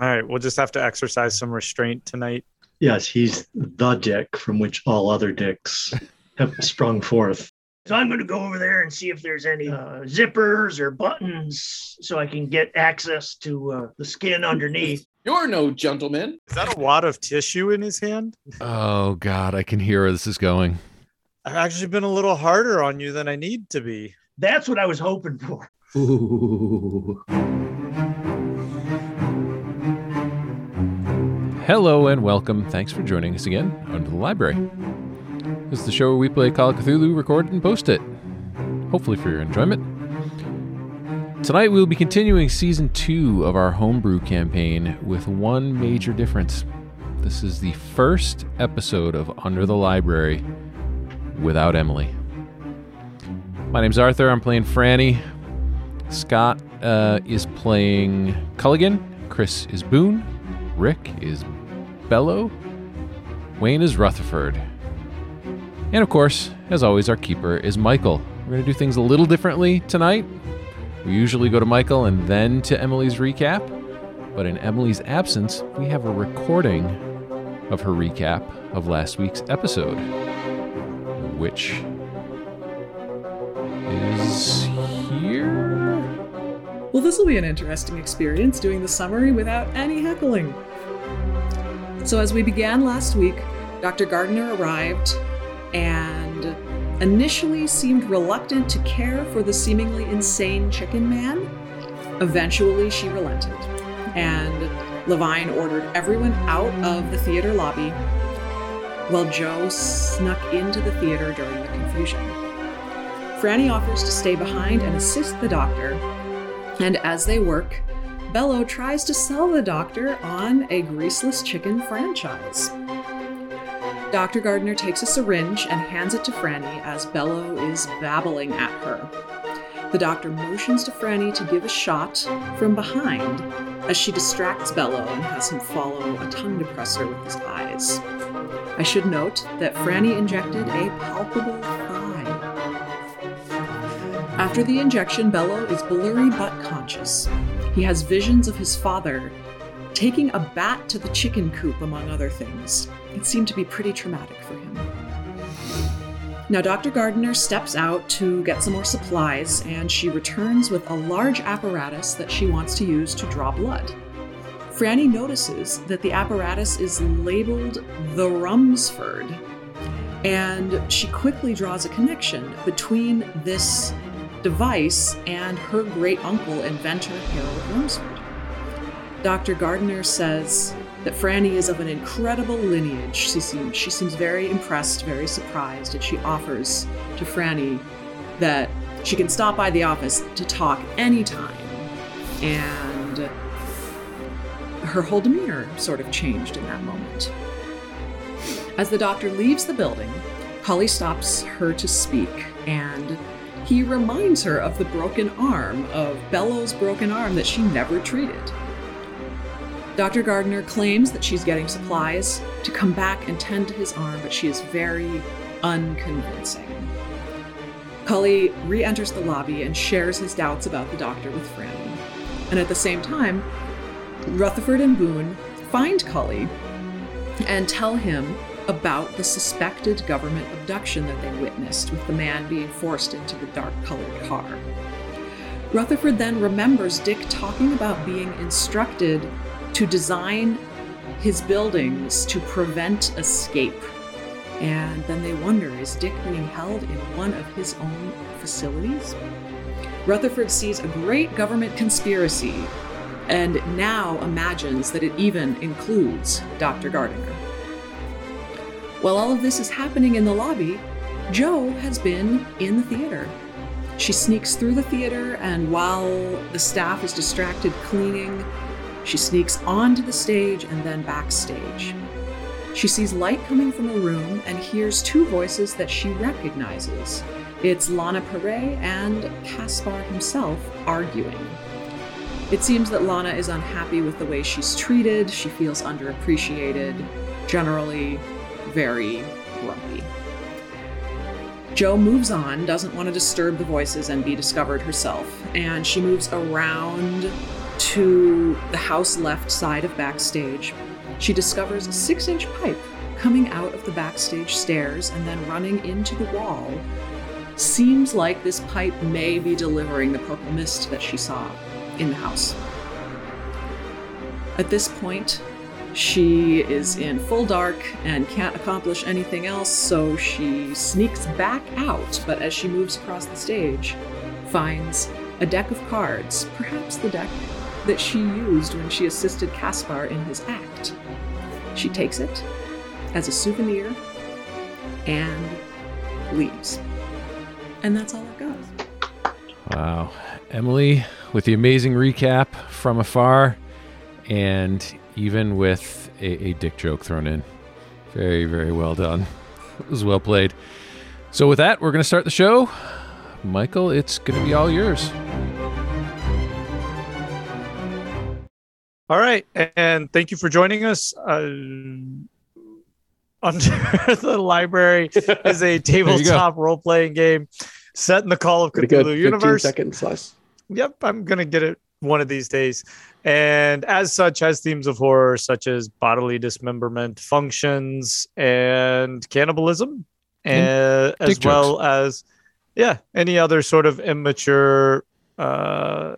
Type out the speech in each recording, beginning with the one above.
All right, we'll just have to exercise some restraint tonight. Yes, he's the dick from which all other dicks have sprung forth. So I'm going to go over there and see if there's any uh, zippers or buttons so I can get access to uh, the skin underneath. You're no gentleman. Is that a wad of tissue in his hand? Oh God, I can hear where this is going. I've actually been a little harder on you than I need to be. That's what I was hoping for. Ooh. Hello and welcome. Thanks for joining us again under the library. This is the show where we play Call of Cthulhu, record and post it. Hopefully for your enjoyment. Tonight we will be continuing season two of our homebrew campaign with one major difference. This is the first episode of Under the Library without Emily. My name's Arthur. I'm playing Franny. Scott uh, is playing Culligan. Chris is Boone. Rick is Bello. Wayne is Rutherford. And of course, as always, our keeper is Michael. We're going to do things a little differently tonight. We usually go to Michael and then to Emily's recap. But in Emily's absence, we have a recording of her recap of last week's episode, which is here. Well, this will be an interesting experience doing the summary without any heckling. So, as we began last week, Dr. Gardner arrived and initially seemed reluctant to care for the seemingly insane chicken man. Eventually, she relented, and Levine ordered everyone out of the theater lobby while Joe snuck into the theater during the confusion. Franny offers to stay behind and assist the doctor, and as they work, Bello tries to sell the doctor on a greaseless chicken franchise. Dr. Gardner takes a syringe and hands it to Franny as Bello is babbling at her. The doctor motions to Franny to give a shot from behind as she distracts Bello and has him follow a tongue depressor with his eyes. I should note that Franny injected a palpable thigh. After the injection, Bello is blurry but conscious. He has visions of his father taking a bat to the chicken coop, among other things. It seemed to be pretty traumatic for him. Now, Dr. Gardner steps out to get some more supplies, and she returns with a large apparatus that she wants to use to draw blood. Franny notices that the apparatus is labeled the Rumsford, and she quickly draws a connection between this device and her great uncle, inventor Harold Rumsford. Dr. Gardner says that Franny is of an incredible lineage. She seems, she seems very impressed, very surprised, and she offers to Franny that she can stop by the office to talk anytime. And her whole demeanor sort of changed in that moment. As the doctor leaves the building, Holly stops her to speak, and he reminds her of the broken arm, of Bello's broken arm that she never treated. Dr. Gardner claims that she's getting supplies to come back and tend to his arm, but she is very unconvincing. Cully re enters the lobby and shares his doubts about the doctor with Franny. And at the same time, Rutherford and Boone find Cully and tell him about the suspected government abduction that they witnessed, with the man being forced into the dark colored car. Rutherford then remembers Dick talking about being instructed to design his buildings to prevent escape. And then they wonder is Dick being held in one of his own facilities? Rutherford sees a great government conspiracy and now imagines that it even includes Dr. Gardner. While all of this is happening in the lobby, Joe has been in the theater. She sneaks through the theater, and while the staff is distracted cleaning, she sneaks onto the stage and then backstage. She sees light coming from a room and hears two voices that she recognizes. It's Lana Perret and Caspar himself arguing. It seems that Lana is unhappy with the way she's treated, she feels underappreciated, generally very grumpy. Joe moves on, doesn't want to disturb the voices and be discovered herself, and she moves around to the house left side of backstage, she discovers a six inch pipe coming out of the backstage stairs and then running into the wall. Seems like this pipe may be delivering the purple mist that she saw in the house. At this point, she is in full dark and can't accomplish anything else, so she sneaks back out, but as she moves across the stage, finds a deck of cards, perhaps the deck that she used when she assisted Caspar in his act. She takes it as a souvenir and leaves. And that's all I goes. Wow. Emily, with the amazing recap from afar, and even with a, a dick joke thrown in. Very, very well done. It was well played. So, with that, we're going to start the show. Michael, it's going to be all yours. All right, and thank you for joining us. Uh, Under the Library is a tabletop role playing game set in the Call of Pretty good. Cthulhu 15 universe. seconds less. Yep, I'm gonna get it one of these days. And as such, has themes of horror such as bodily dismemberment, functions, and cannibalism, and as dick well as yeah, any other sort of immature uh,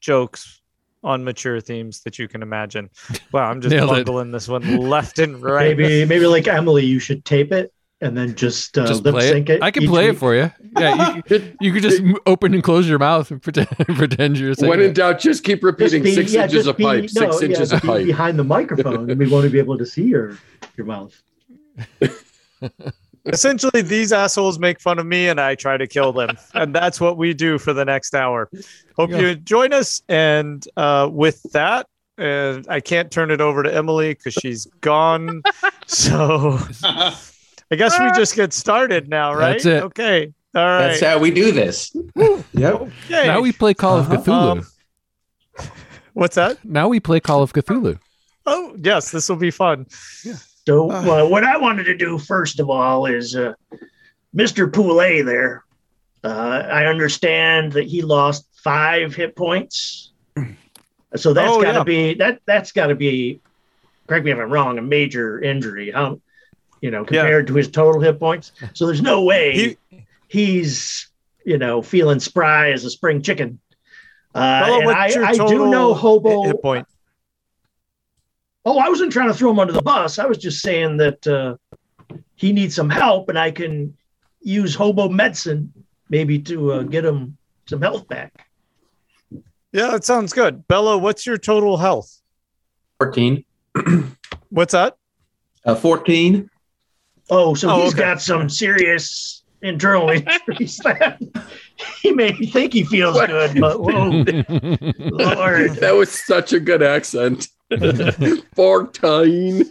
jokes on mature themes that you can imagine. Wow, I'm just Nailed it. bungling this one left and right. Maybe maybe like Emily, you should tape it and then just, uh, Just lip play sync it. it. I can each play it for you. Yeah, you, could- you could just open and close your mouth and pretend, pretend you're saying When in it. doubt, just keep Just repeating be- six yeah, inches just of be- pipe, no, six yeah, inches of be pipe. behind the microphone, and we won't be able to see your your mouth. Essentially, these assholes make fun of me and I try to kill them. and that's what we do for the next hour. Hope Yeah. you join us. And uh, with that, and I can't turn it over to Emily because she's gone. so I guess we just get started now, right? That's it. Okay. All right. That's how we do this. Yep. Okay. Now we play Call of Uh-huh. Cthulhu. Um, What's that? now we play Call of Cthulhu. Oh, yes, this will be fun. Yeah. So, Ah. uh, what I wanted to do first of all is uh, Mr. Poulet there. Uh, I understand that he lost five hit points. So that's Oh, got to yeah. be that. That's got to be. Correct me if I'm wrong. A major injury. How, you know, Yeah. compared to his total hit points. So there's no way He- he's you know feeling spry as a spring chicken. Uh, Bello, and I, I do know hobo. hit point? Oh, I wasn't trying to throw him under the bus. I was just saying that uh, he needs some help, and I can use hobo medicine maybe to uh, get him some health back. Yeah, that sounds good. Bello, what's your total health? 14. What's that? Uh, 14. Oh, so Oh, he's okay. got some serious internal injuries. that he me think he feels What? good, but whoa, Lord. That was such a good accent. 14.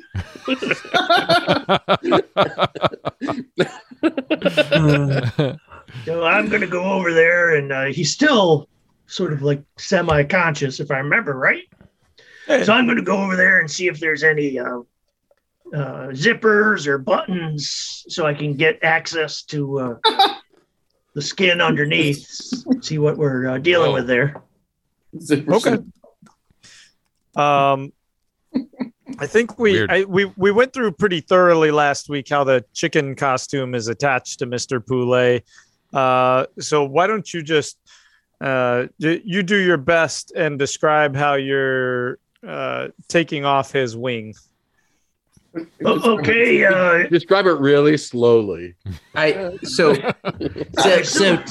So I'm going to go over there, and uh, he's still sort of like semi-conscious, if I remember right. So I'm going to go over there and see if there's any uh, uh, zippers or buttons, so I can get access to uh, the skin underneath. See what we're uh, dealing with there. Okay. Um, I think we I, we we went through pretty thoroughly last week how the chicken costume is attached to Mister Poulet. Uh, so why don't you just uh, you do your best and describe how you're uh, taking off his wing? O- okay. Uh, Describe it really slowly. I so so, so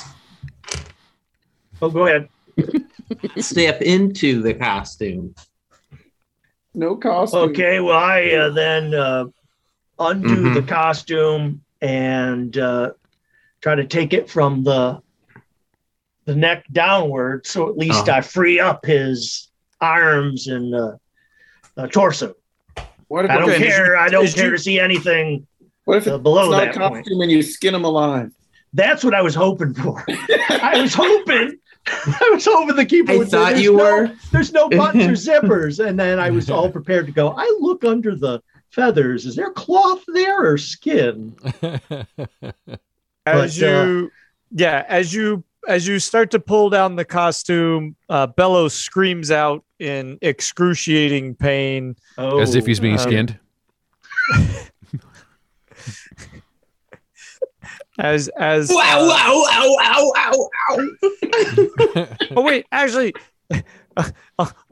oh, go ahead. step into the costume. No costume. Okay, well, I uh, then uh, undo Mhm. the costume and uh, try to take it from the the neck downward, so at least Uh-huh. I free up his arms and uh, uh, torso. What if, I don't Okay, did care. I don't care you- to see anything what if uh, it's below not a that point. and you skin them alive? That's what I was hoping for. I was hoping. I was hoping the keeper I would say, thought "There's you no- were. There's no buttons or zippers, and then I was all prepared to go. I look under the feathers. Is there cloth there or skin? As But, uh, you yeah, as you as you start to pull down the costume, uh, Bello screams out in excruciating pain. Oh, As if he's being um, skinned. As as Wow, uh, wow, wow, wow, wow, wow. oh wait, actually, uh,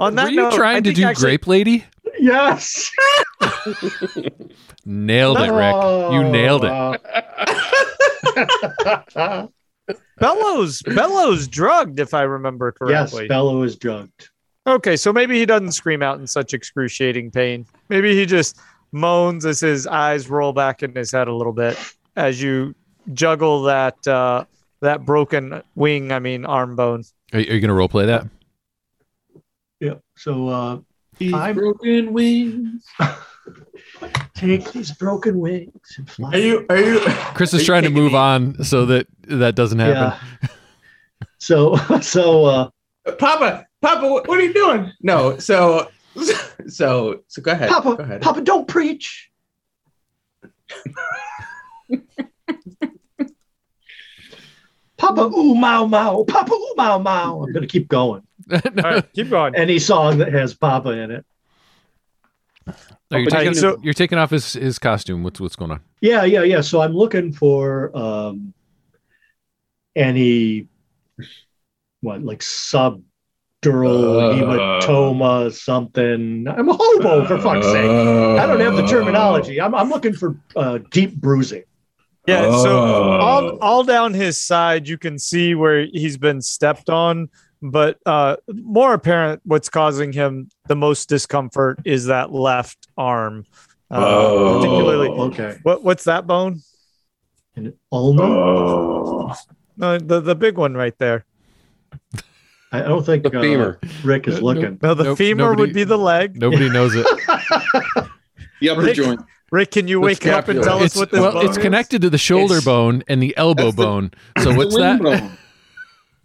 on that Were you note, I trying to do actually- Grape Lady? yes. Nailed it, Rick. You nailed it. it. Bello's Bello's drugged, if I remember correctly. yes, correctly. Bello is drugged. okay, so maybe he doesn't scream out in such excruciating pain. Maybe he just moans as his eyes roll back in his head a little bit as you juggle that uh, that broken wing. I mean arm bone. Are, you- are you going to role play that? Yeah. So uh, These I'm- broken wings. Take these broken wings and fly. Are you? Are you? Chris is you trying to move me? on so that that doesn't happen. Yeah. So so uh, Papa, Papa, what, what are you doing? No, so, so, so go ahead. Papa, go ahead. Papa, don't preach. Papa, ooh, mau, mau. Papa, ooh, mau, mau. I'm going to keep going. All right, keep going. Any song that has Papa in it. Are you But taking, so- you're taking off his, his costume. What's what's going on? Yeah, yeah, yeah. So I'm looking for um, any, what, like subdural Uh. hematoma, something. I'm a hobo, for fuck's sake. I don't have the terminology. I'm, I'm looking for uh, deep bruising. Yeah, so Oh. all all down his side, you can see where he's been stepped on. But uh, more apparent, what's causing him the most discomfort is that left arm. Uh, Oh. Particularly, Okay. what what's that bone? And ulna? Oh. No, the the big one right there. I don't think The uh, femur. Rick is looking. No, the Nope, femur nobody- would be the leg. Nobody knows it. The upper Rick- joint. Rick, can you wake up and scapula. tell us what this well, bone it's is? connected to the shoulder It's- bone and the elbow That's the- bone. So what's the that?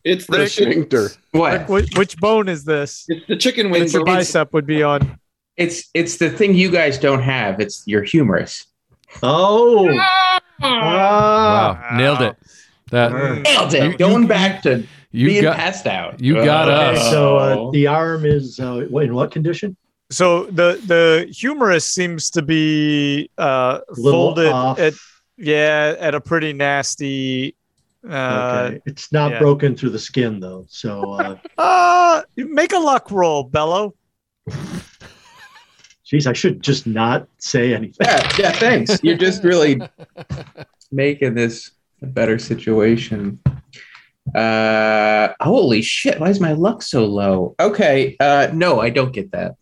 Wing bone. It's the Rick- sphincter. What? Which, which bone is this? It's the chicken wing Which your bone. bicep would be on. It's it's the thing you guys don't have. It's your humerus. Oh. Wow, Ah. nailed it. That Nailed it. You- Going you- back to you being got. passed out. you got Okay, us. so uh, the arm is uh, in what condition? So the the humerus seems to be uh, A little folded off. at yeah at a pretty nasty. Uh, okay. It's not yeah. broken through the skin though. So uh, uh, make a luck roll, Bello. geez, I should just not say anything. yeah, yeah. Thanks. You're just really making this a better situation. Uh, holy shit! Why is my luck so low? Okay. Uh, no, I don't get that.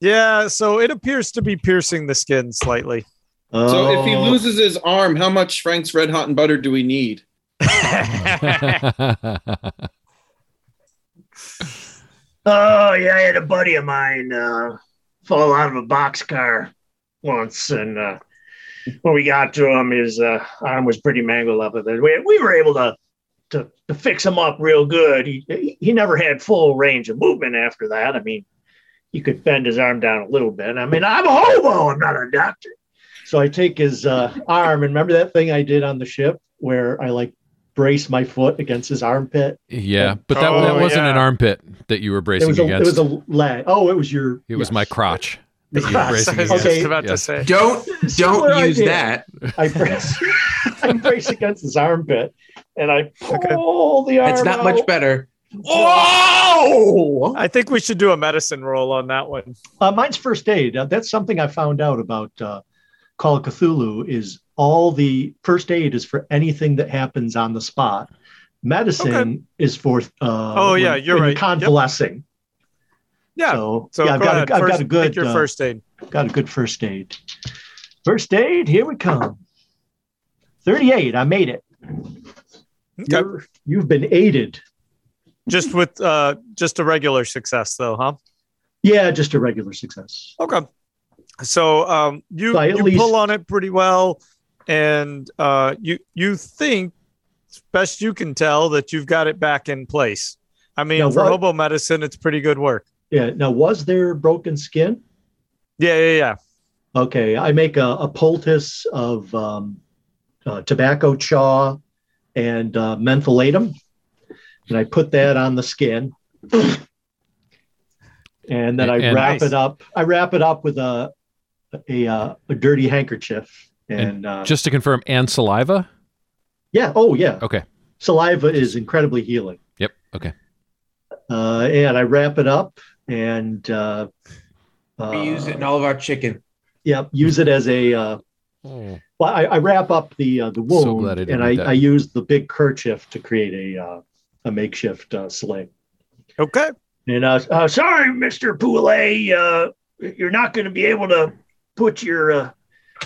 Yeah, so it appears to be piercing the skin slightly. So if he Oh. loses his arm, how much Frank's Red Hot and Butter do we need? Oh yeah, I had a buddy of mine uh, fall out of a boxcar once, and uh, when we got to him, his uh, arm was pretty mangled up. It, we, we were able to, to to fix him up real good. He he- never had full range of movement after that. I mean, he could bend his arm down a little bit. I mean, I'm a hobo. I'm not a doctor. So I take his uh, arm, and remember that thing I did on the ship where I like brace my foot against his armpit. yeah, but that, Oh, that wasn't yeah. an armpit that you were It bracing was a against. it was a leg. Oh, it was your. It was my crotch. The that you were bracing I was against. Okay. just about to say. Don't don't use did? that. I brace, I brace against his armpit, and I pull the arm. It's not out. much better. Whoa! I think we should do a medicine roll on that one. Uh, mine's first aid. Uh, that's something I found out about uh, Call of Cthulhu. Is all the first aid is for anything that happens on the spot. Medicine Okay. is for. Uh, Oh, yeah, you're right. Yep. convalescing. Yeah. So, So yeah, I've go got, a, I've first, got a good. Your uh, first aid. got a good first aid. First aid. Here we come. Thirty-eight. I made it. Okay. You're, you've been aided. Just with uh, just a regular success, though, huh? Yeah, just a regular success. Okay. So um, you So you least- pull on it pretty well, and uh, you you think, best you can tell, that you've got it back in place. I mean, Now for what- hobo medicine, it's pretty good work. Yeah. Now, was there broken skin? Yeah, yeah, yeah. Okay, I make a, a poultice of um, uh, tobacco chaw and uh, mentholatum, and I put that on the skin. And then I And- wrap Nice. it up. I wrap it up with a a, a dirty handkerchief. And, uh, Just to confirm, and saliva. yeah, oh yeah, Okay. saliva is incredibly healing. Yep. Okay. Uh, and I wrap it up and uh, uh, We use it in all of our chicken. yeah, use it as a uh, Oh. Well, I, I wrap up the uh, the wound, So glad I and I. I use the big kerchief to create a uh, a makeshift uh, sling. Okay. And uh, Uh, sorry, Mister Poulet. Uh, you're not going to be able to put your uh,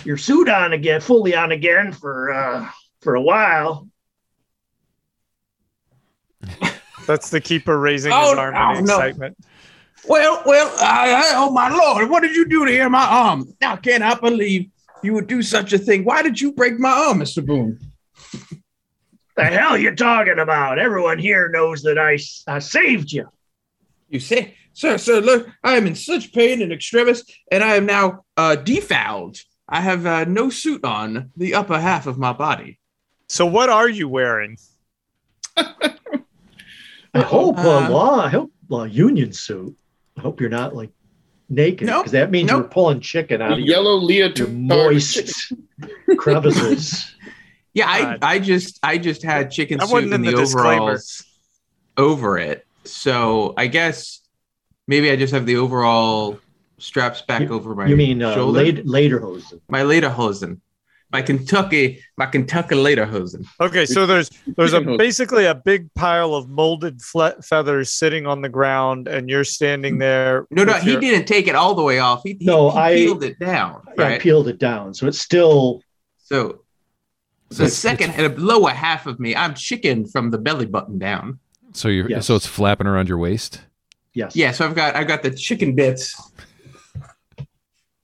your suit on again, fully on again for uh, for a while. That's the keeper raising Oh, his arm oh, in no. excitement. Well, well, I, I, oh my lord, what did you do to hear my arm? Now cannot believe you would do such a thing. Why did you break my arm, Mr. Boone? The hell you talking about? Everyone here knows that I I saved you. You say, sir, sir, look, I am in such pain and extremis, and I am now uh, defouled. I have uh, no suit on the upper half of my body. So what are you wearing? I hope uh, Uh, law. I hope law union suit. I hope you're not like naked Nope. because that means Nope. you're pulling chicken out of your, Yellow your leotard. moist crevices. Yeah, I, I just I just had chicken That soup wasn't and in the, the disclaimer. overalls over it. So I guess maybe I just have the overall straps back over my you mean uh, shoulder. later lederhosen? my lederhosen, my Kentucky, my Kentucky lederhosen. Okay, so there's there's a basically a big pile of molded fle- feathers sitting on the ground, and you're standing there. No, no, with he didn't take it all the way off. He, he, No, he I- peeled it down. Yeah, I peeled it down, so it's still so the second and lower half of me, I'm chicken from the belly button down. So you're Yes. so it's flapping around your waist. yes. Yeah, so I've got I've got the chicken bits.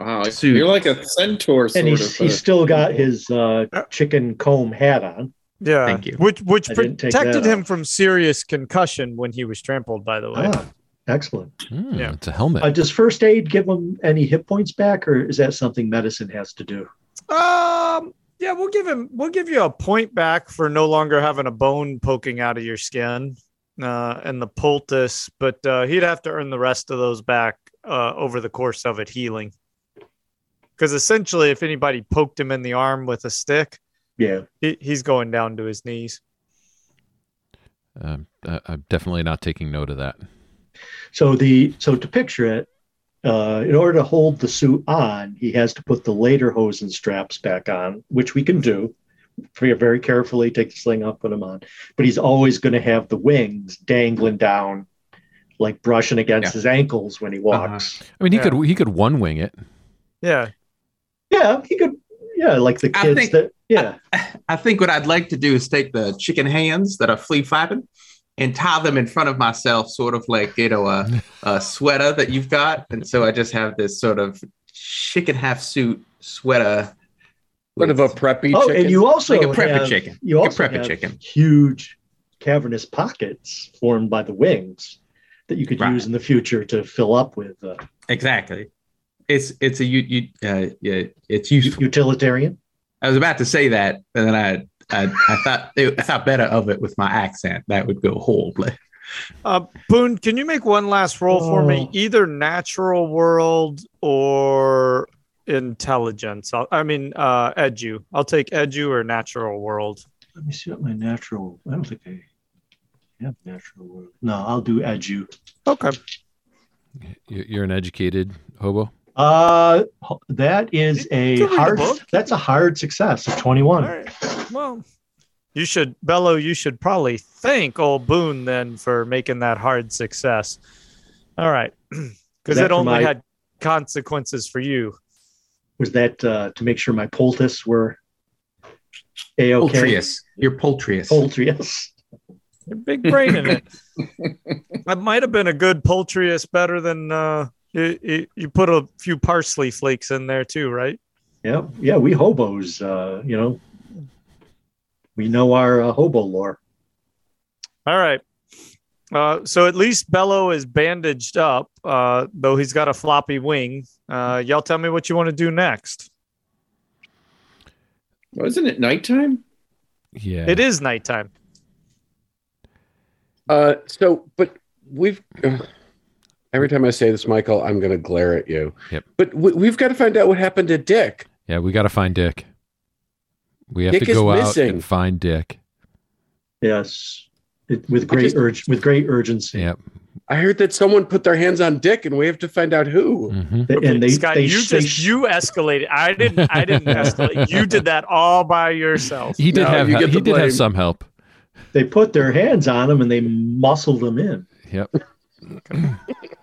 Wow, Suit. you're like a centaur sort and he's, of. he's uh, still got his uh, chicken comb hat on. Yeah, Thank you. Which which I protected him off. from serious concussion when he was trampled. By the way, Ah, excellent. Hmm, Yeah. It's a helmet. Uh, does first aid give him any hit points back, or is that something medicine has to do? um, yeah, we'll give him we'll give you a point back for no longer having a bone poking out of your skin, uh, and the poultice, but uh, he'd have to earn the rest of those back uh, over the course of it healing. Because essentially, if anybody poked him in the arm with a stick, Yeah. he, he's going down to his knees. Um, I- I'm definitely not taking note of that. So the so to picture it, uh, in order to hold the suit on, he has to put the later hose and straps back on, which we can do. Very very carefully, take the sling off, put them on. But he's always going to have the wings dangling down, like brushing against Yeah. his ankles when he walks. I mean, he Yeah. could he could one wing it. Yeah, Yeah, he could. Yeah, like the I kids think- that. Yeah, I think what I'd like to do is take the chicken hands that are flea flapping and tie them in front of myself, sort of like you know a, a sweater that you've got, and so I just have this sort of chicken half suit sweater. Sort of a preppy Oh, chicken. and you also like a preppy have, chicken. You also Like a preppy have chicken. huge cavernous pockets formed by the wings that you could Right. use in the future to fill up with uh, Exactly. It's it's a you you uh, yeah it's useful. utilitarian. I was about to say that, and then I I, I thought I thought better of it with my accent. That would go horribly. Uh, Boone, can you make one last roll for me? Oh. Either natural world or intelligence. I'll, I mean, uh, edu. I'll take edu or natural world. Let me see what my natural. I don't think I have natural world. No, I'll do edu. Okay. You're an educated hobo. Uh, that is a You can read the hard. book. That's a hard success of twenty-one. right. Well, you should, Bello. You should probably thank old Boone then for making that hard success. All right, because it only my- had consequences for you. Was that uh, to make sure my poultice were a okay? Poultrious. You're poultrious. Poultry, yes. Your big brain in it. that might have been a good poultrious better than uh, you, you. You put a few parsley flakes in there too, right? Yeah, yeah. We hobos, uh, you know, we know our uh, hobo lore. All right. Uh, so at least Bello is bandaged up, uh, though he's got a floppy wing. Uh, y'all tell me what you want to do next. Wasn't it nighttime? Yeah. It is nighttime. Uh, so, but we've. Ugh. every time I say this, Michael, I'm going to glare at you. Yep. But we, we've got to find out what happened to Dick. Yeah, we got to find Dick. We have Dick to go out missing. and find Dick. Yes, it, with great just- urge, with great urgency. Yep. I heard that someone put their hands on Dick, and we have to find out who. hmm They- and they, Scott, they, you they- just you escalated. I didn't. I didn't escalate. You did that all by yourself. He did No, have you he get the did have some help. they put their hands on him and they muscled him in. Yep.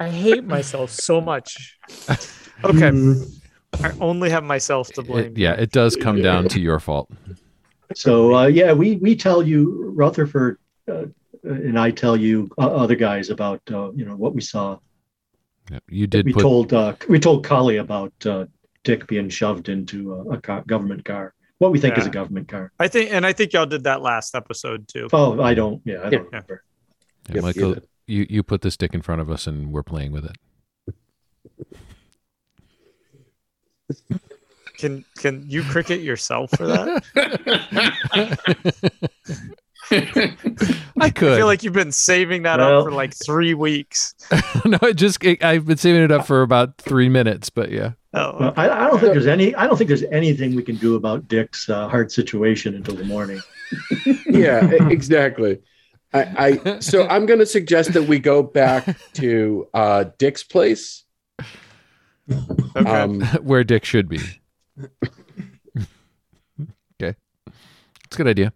I hate myself so much. Okay, Mm, I only have myself to blame. It- yeah, it does come down to your fault. So uh, yeah, we we tell you Rutherford uh, and I tell you uh, other guys about uh, you know what we saw. Yep. You did we put told uh, we told Cully about uh, Dick being shoved into a, a car, government car. What we think is a government car. I think, and I think y'all did that last episode too. Oh, I don't. Yeah, I don't Yeah. remember. yeah, Yep, Michael. You you put this stick in front of us and we're playing with it. Can can you cricket yourself for that? I could. I feel like you've been saving that Well- up for like three weeks. no, it just it, I've been saving it up for about three minutes, but yeah. Oh, Well, I, I don't think there's any. I don't think there's anything we can do about Dick's uh, hard situation until the morning. yeah, exactly. I, I so I'm going to suggest that we go back to uh, Dick's place. okay. Um, Where Dick should be. okay, it's a good idea.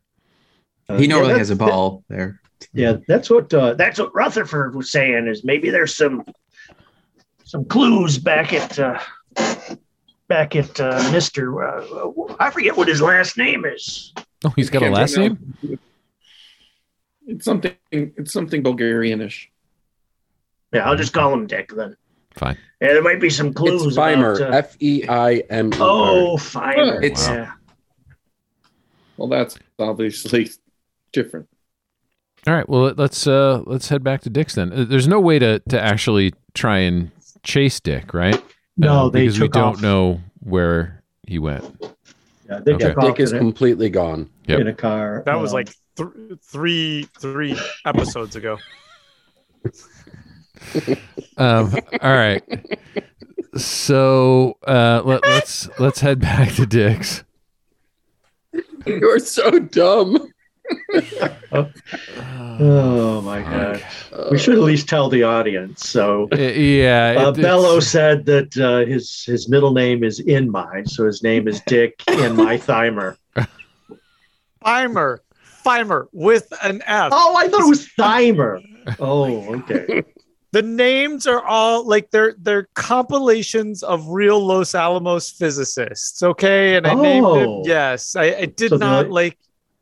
Uh, He normally yeah, has a that- ball there. Yeah, that's what. Uh, That's what Rutherford was saying. Is maybe there's some some clues back at uh, back at uh, Mister. Uh, I forget what his last name is. Oh, he's got a last remember. name. It's something. It's something Bulgarianish. Yeah, I'll just call him Dick then. Fine. Yeah, there might be some clues. it's Feimer. About, uh, F E I M E R. oh, Feimer. It's- yeah. Well, that's obviously different. All right. Well, let's uh let's head back to Dick's then. Uh, There's no way to to actually try and chase Dick, right? No, Uh, they because we took don't off. know where he went. Yeah, they Okay. took off Dick is in, completely gone. a, Yep. in a car. that was um, like th- three three episodes ago. Um. all right. So uh, let, let's let's head back to Dick's. You're so dumb. Oh my god! We should at least tell the audience. So Uh, yeah. uh, it- Bello said that uh, his his middle name is in my, so his name is Dick in my Thymer. Feimer, Feimer with an F. Oh, I thought it was Thymer. Oh, okay. The names are all like they're they're compilations of real Los Alamos physicists. Okay, and I named Oh. him. Yes, I, I did So not like-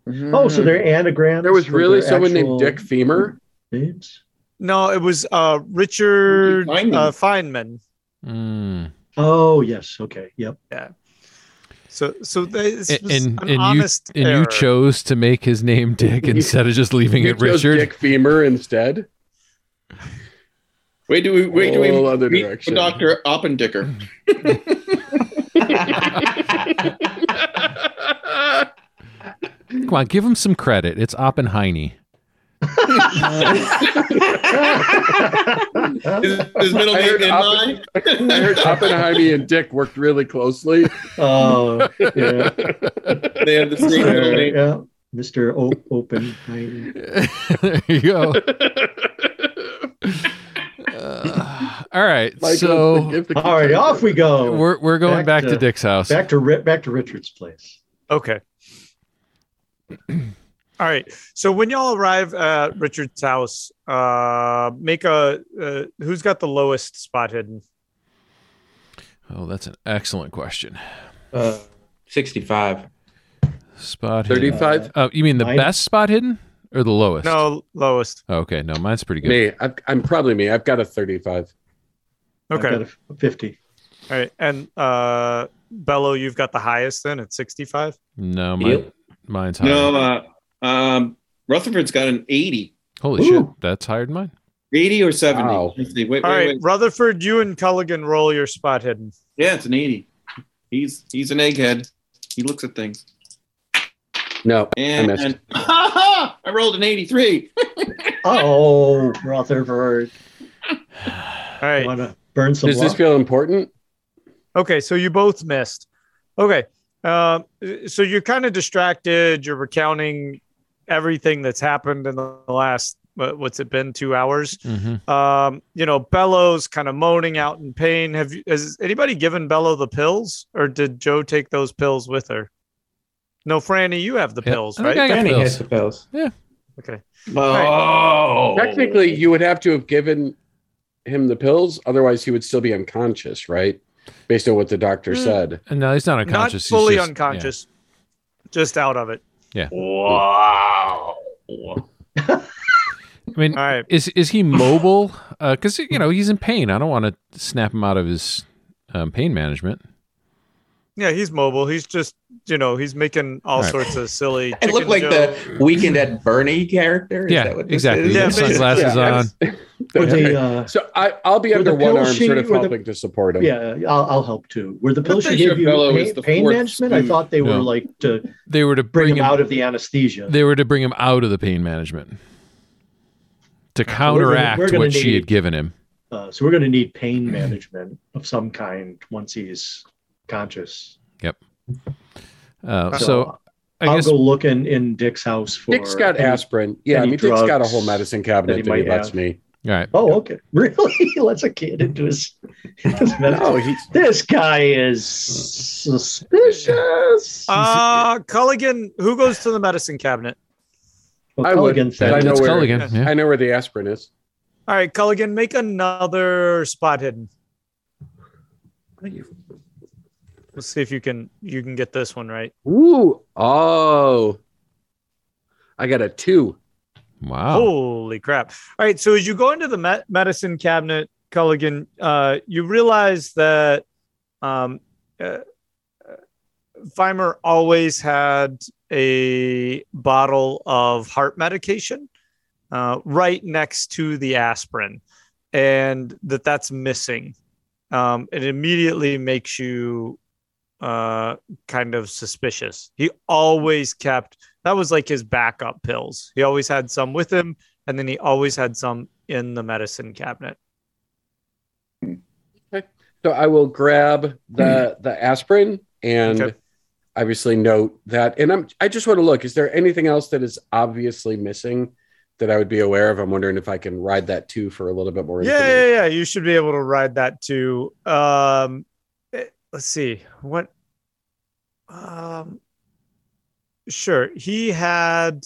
like. Oh, so they're anagrams. There was really someone actual named Dick Femur. Names? No, it was uh Richard Feynman. uh, Feynman. Mm. Oh, yes. Okay. Yep. Yeah. So so this And was and, an and you honest and error. you chose to make his name Dick instead of just leaving You it chose Richard. Dick Femur instead. Wait, do we wait? Do we Whole other meet direction. Doctor Oppendicker? Come on, give him some credit. It's Oppenheine. His, his middle name in Oppen- mine. I heard Oppenheimer and Dick worked really closely. Oh, yeah. They have the same middle name. yeah. Mr. O- Open. there you go. Uh, all right, Michael, so give the All right, off we go. we're we're going back, Back to, to- Dick's house. back to back to Richard's place. Okay. All right. So when y'all arrive at Richard's house, uh, make a uh, who's got the lowest spot hidden? Oh, that's an excellent question. Uh, 65. Spot hidden. Thirty-five. Oh, you mean the Mine- best spot hidden or the lowest? No, lowest. Oh, okay, no, mine's pretty good. Me, I've, I'm probably me. I've got a 35. I've Okay. got a f- 50. All right. And uh, Bello, you've got the highest then at sixty-five. No, mine, Yep. Mine's higher. No, uh, um, Rutherford's got an 80. Holy Ooh. shit, that's higher than mine. 80 or 70. Wow. Let's. Wait, All wait, right, wait. Rutherford, you and Culligan roll your spot hidden. Yeah, it's an 80. He's he's an egghead. He looks at things. No, And, missed. and I rolled an 83. Oh, Rutherford. All right. Want to burn some does this luck? feel important? Okay, so you both missed. Okay, um, so you're kind of distracted. You're recounting everything that's happened in the last what's it been two hours. Mhm. Um, you know, Bello's kind of moaning out in pain. Have you? Has anybody given Bello the pills, or did Joe take those pills with her? No, Franny, you have the Yeah, pills, I right? I got pills. has the pills. Yeah okay. Oh. Technically, you would have to have given him the pills, otherwise he would still be unconscious, right? Based on what the doctor Hmm. said. And no, he's not Not unconscious. he's fully just- unconscious, just out of it. Yeah. Wow. I mean, All right. is is he mobile? Because you know he's in pain. I don't want to snap him out of his um, pain management. Yeah, he's mobile. He's just, you know, he's making all Right. sorts of silly. It looked like Joe- the Weekend at Bernie character. Is yeah, that what exactly. is? Yeah, He sunglasses yeah, on. Were the, uh, So I, I'll be under one pills arm, she- sort of were the- helping to support him. yeah, I'll, I'll help too. Were the pills she Patricia gave you pain, the pain fourth management? I thought they were No. like to They were to bring bring, him him out of the anesthesia. They were to bring him out of the pain management to we're gonna- counteract we're gonna what she had given him. Uh, so we're going to need pain management of some kind once he's conscious. Yep. Uh, So, so I I'll guess go look in, in Dick's house for. Dick's got any- aspirin. Yeah, I mean, Dick's got a whole medicine that he cabinet that he, lets have. me. all right. Oh, okay. Really? he lets a kid into his. his medicine. No, he's This guy is suspicious. Uh, Culligan, who goes to the medicine cabinet? Well, I would. Said- I know That's where- Culligan. Yeah. I know where the aspirin is. All right, Culligan, make another spot hidden. Let's see if you can you can get this one right. Ooh, oh, I got a two. Wow. Holy crap! All right, so as you go into the me- medicine cabinet, Culligan, uh, you realize that um, uh, Feimer always had a bottle of heart medication uh, right next to the aspirin, and that that's missing. Um, it immediately makes you uh, kind of suspicious. He always kept that was like his backup pills. He always had some with him, and then he always had some in the medicine cabinet. Okay. So I will grab the the aspirin and Okay. obviously note that. And I'm I just want to look. Is there anything else that is obviously missing that I would be aware of? I'm wondering if I can ride that too for a little bit more. Yeah, yeah, yeah. You should be able to ride that too. Um, eh, let's see what. Um, sure. He had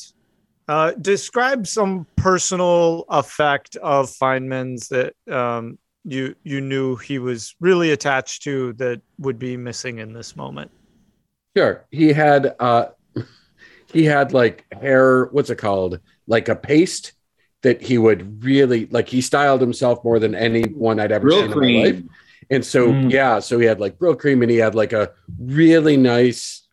uh, describe some personal effect of Feynman's that um, you you knew he was really attached to that would be missing in this moment. Sure. He had uh he had like hair, what's it called? Like a paste that he would really like he styled himself more than anyone I'd ever Real seen in my life. And so Mm. yeah, so he had like real cream and he had like a really nice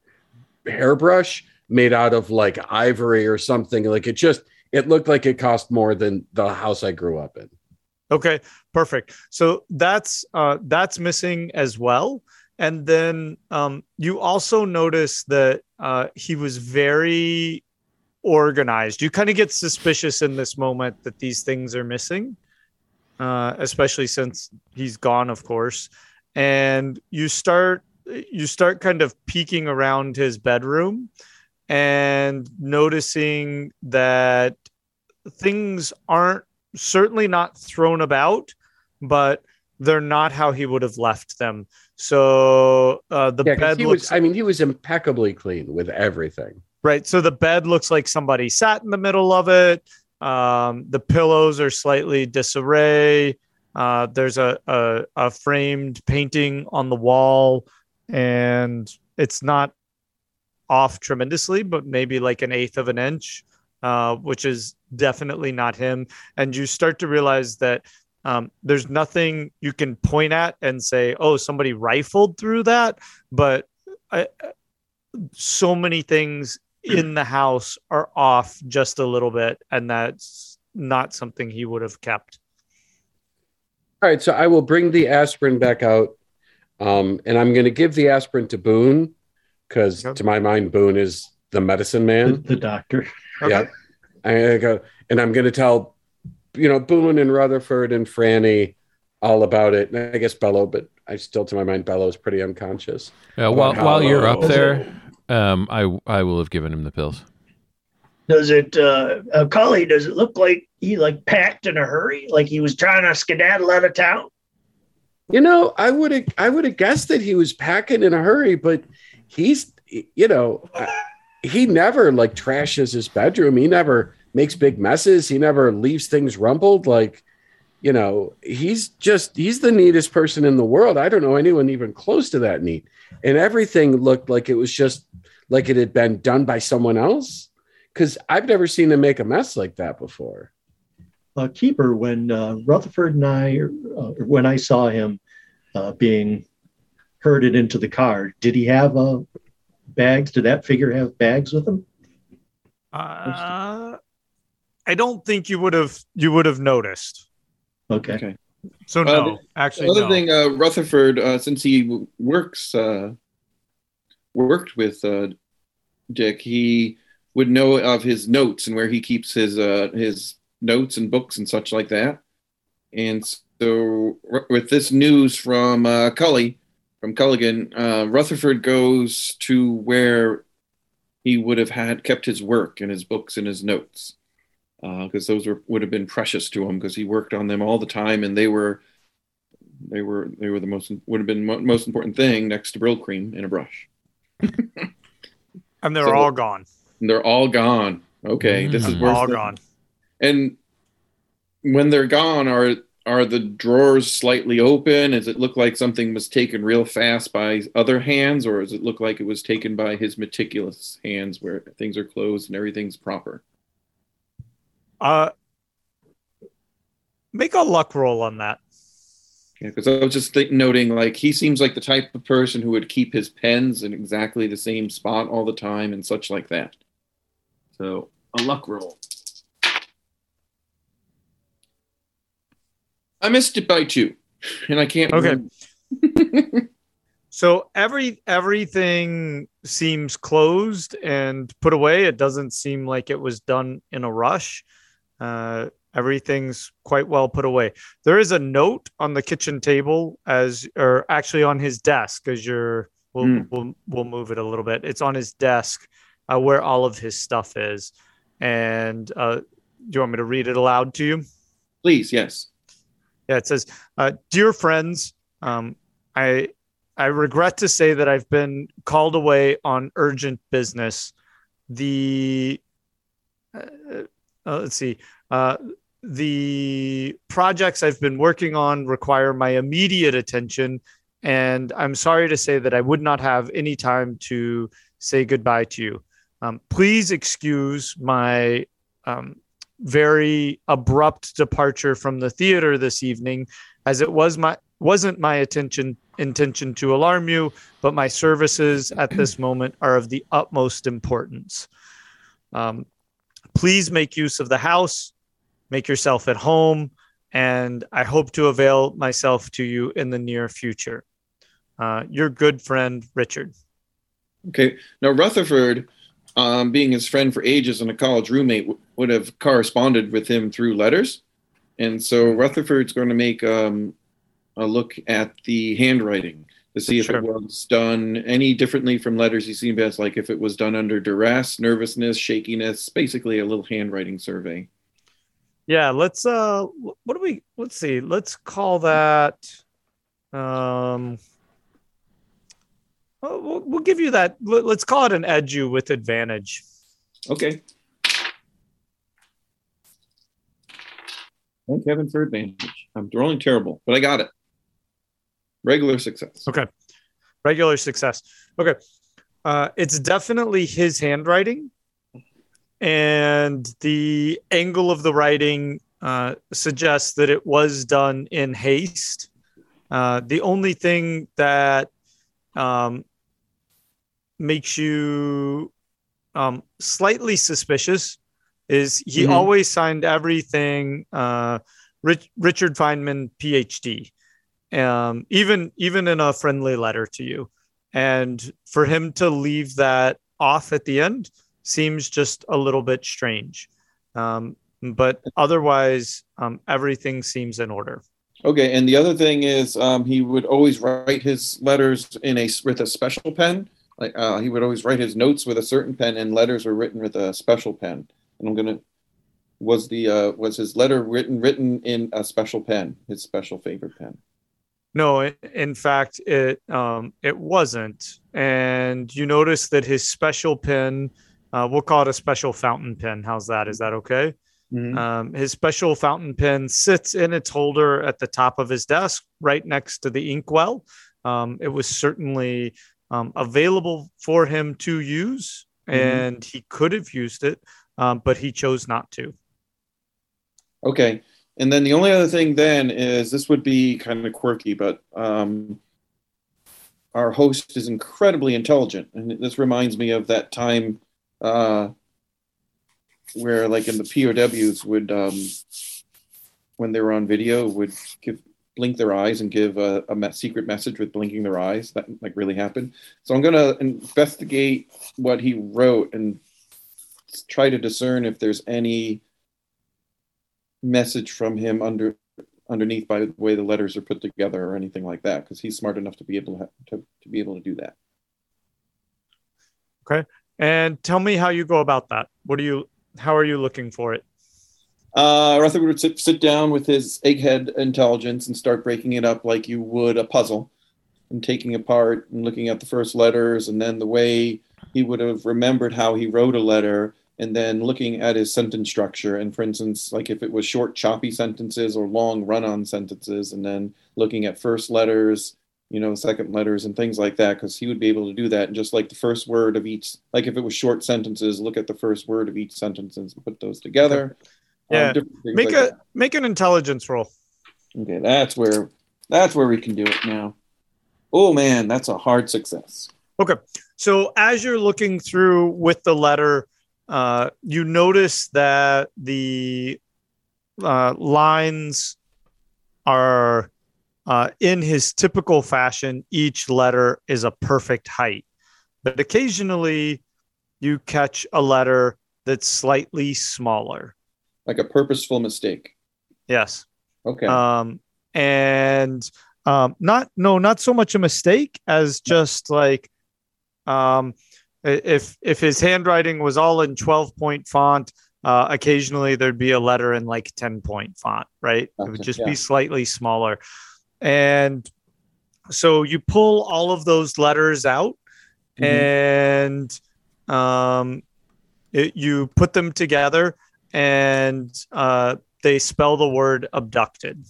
hairbrush made out of like ivory or something. Like it just it looked like it cost more than the house I grew up in. Okay, perfect. So that's uh, that's missing as well. And then um, you also notice that uh, he was very organized. You kind of get suspicious in this moment that these things are missing, uh, especially since he's gone, of course. And you start you start kind of peeking around his bedroom and noticing that things aren't certainly not thrown about, but they're not how he would have left them. So uh, the Yeah, bed he looks was I mean he was impeccably clean with everything. right. So the bed looks like somebody sat in the middle of it. Um, the pillows are slightly disarray. Uh, there's a, a a framed painting on the wall, and it's not off tremendously, but maybe like an eighth of an inch, uh, which is definitely not him. And you start to realize that um, there's nothing you can point at and say, "Oh, somebody rifled through that," but I, so many things in the house are off just a little bit, and that's not something he would have kept. All right, so I will bring the aspirin back out. Um, and I'm going to give the aspirin to Boone because, Yep. to my mind, Boone is the medicine man. the doctor. Okay. Yeah. I go, and I'm going to tell, you know, Boone and Rutherford and Franny all about it. And I guess Bello, but I still, to my mind, Bello's pretty unconscious. Uh, while while you're up how- there, um, I I will have given him the pills. Does it, uh, uh, Cully, does it look like he like packed in a hurry? Like he was trying to skedaddle out of town? You know, I would have, I would have guessed that he was packing in a hurry, but he's, you know, he never like trashes his bedroom. He never makes big messes. He never leaves things rumpled. Like, you know, he's just, he's the neatest person in the world. I don't know anyone even close to that neat. And everything looked like it was just like it had been done by someone else. Cause I've never seen him make a mess like that before. Uh, Keeper, when uh, Rutherford and I, uh, when I saw him uh, being herded into the car, did he have uh, bags? Did that figure have bags with him? Uh, I don't think you would have you would have noticed. Okay. Okay. So Uh, no, actually Another no. thing, uh, Rutherford, uh, since he works uh, worked with uh, Dick, he would know of his notes and where he keeps his uh, his notes and books and such like that. And so, r- with this news from uh, Cully, from Culligan, uh, Rutherford goes to where he would have had kept his work and his books and his notes because those were would have been precious to him because he worked on them all the time and they were they were they were the most would have been mo- most important thing next to Brylcreem and a brush. and they're so- all gone. And they're all gone. Okay, this is Mm. All than- gone. And when they're gone, are are the drawers slightly open? Does it look like something was taken real fast by other hands, or does it look like it was taken by his meticulous hands, where things are closed and everything's proper? Uh, make a luck roll on that. Yeah, because I was just think, noting, like he seems like the type of person who would keep his pens in exactly the same spot all the time and such like that. So a luck roll. I missed it by two, and I can't. Okay. So every everything seems closed and put away. It doesn't seem like it was done in a rush. Uh, everything's quite well put away. There is a note on the kitchen table as, or actually on his desk, as you're. We'll, Hmm. we'll we'll move it a little bit. It's on his desk, uh, where all of his stuff is. And uh, do you want me to read it aloud to you? Please, yes. Yeah, it says, uh, "Dear friends, um, I I regret to say that I've been called away on urgent business. The uh, let's see, uh, the projects I've been working on require my immediate attention, and I'm sorry to say that I would not have any time to say goodbye to you. Um, please excuse my." Um, very abrupt departure from the theater this evening as it was my wasn't my attention intention to alarm you but my services at this moment are of the utmost importance um, please make use of the house make yourself at home and i hope to avail myself to you in the near future. Uh, your good friend richard. Okay. Now Rutherford, um, being his friend for ages and a college roommate, w- would have corresponded with him through letters, and so Rutherford's going to make um, a look at the handwriting to see if Sure. it was done any differently from letters he's seen best, like if it was done under duress, nervousness, shakiness, basically a little handwriting survey. Yeah, let's uh what do we let's see. Let's call that um well, we'll, give you that let- let's call it an edu with advantage. Okay. Thank heaven for advantage. I'm rolling terrible, but I got it. Regular success. Okay. Regular success. Okay. Uh it's definitely his handwriting and the angle of the writing uh suggests that it was done in haste. Uh the only thing that um makes you um, slightly suspicious is he Mhm. always signed everything uh, Rich, Richard Feimer, PhD. Um, even even in a friendly letter to you. And for him to leave that off at the end seems just a little bit strange. Um, but otherwise, um, everything seems in order. Okay, and the other thing is, um, he would always write his letters in a with a special pen. Like uh, he would always write his notes with a certain pen, and letters were written with a special pen. And I'm gonna was the uh, was his letter written written in a special pen, his special favorite pen. No, in fact, it um, it wasn't. And you notice that his special pen, uh, we'll call it a special fountain pen. How's that? Is that okay? Mhm. Um, his special fountain pen sits in its holder at the top of his desk, right next to the inkwell. Um, it was certainly um, available for him to use, and he could have used it, um, but he chose not to. Okay. And then the only other thing then is this would be kind of quirky, but um, our host is incredibly intelligent. And this reminds me of that time uh, where, like, in the POWs, would, um, when they were on video, would give blink their eyes and give a, a secret message with blinking their eyes. That like really happened. So I'm going to investigate what he wrote and try to discern if there's any message from him under underneath by the way the letters are put together or anything like that because he's smart enough to be able to, to to be able to do that okay And tell me how you go about that. What do you? How are you looking for it? uh rutherford would sit, sit down with his egghead intelligence and start breaking it up like you would a puzzle and taking apart and looking at the first letters and then the way he would have remembered how he wrote a letter and then looking at his sentence structure and for instance like if it was short choppy sentences or long run-on sentences and then looking at first letters you know second letters and things like that because he would be able to do that and just like the first word of each like if it was short sentences look at the first word of each sentence and put those together Um, Yeah. things Make like a that. make an intelligence roll. okay that's where that's where we can do it now oh man that's a hard success Okay. So as you're looking through with the letter, uh, you notice that the uh, lines are uh, in his typical fashion. Each letter is a perfect height, but occasionally you catch a letter that's slightly smaller. like a purposeful mistake Yes. okay um, and um, not no not so much a mistake as just like um, if if his handwriting was all in 12 point font uh, occasionally there'd be a letter in like 10 point font right it would just yeah. be slightly smaller and so you pull all of those letters out Mhm. and um, it, you put them together and uh, they spell the word abducted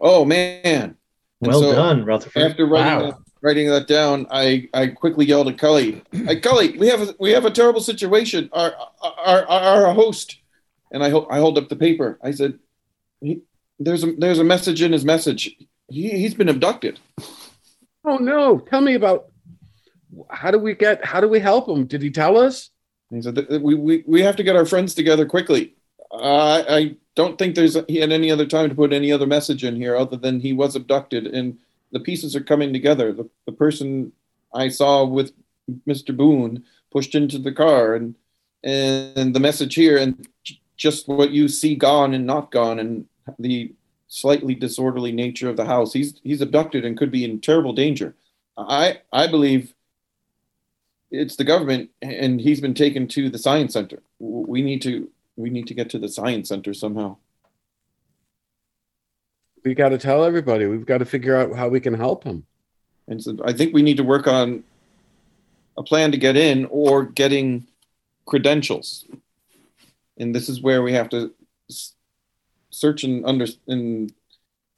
oh man Well so- done, Rutherford. After writing, Wow. Writing that down, I, I quickly yelled at Cully, "Hey, Cully, we have a, we have a terrible situation. Our our, our, our host," and I hold I hold up the paper. I said, he, "There's a there's a message in his message. He he's been abducted." Oh no! Tell me about how do we get? How do we help him? Did he tell us? He said, "Th- "We we, we have to get our friends together quickly. I I don't think there's he had any other time to put any other message in here other than he was abducted, and the pieces are coming together. The the person I saw with Mr. Boone pushed into the car, and and the message here, and just what you see gone and not gone, and the slightly disorderly nature of the house. He's he's abducted and could be in terrible danger. I I believe it's the government and he's been taken to the science center we need to we need to get to the science center somehow We got to tell everybody. We've got to figure out how we can help him. and so i think we need to work on a plan to get in or getting credentials and this is where we have to search and under and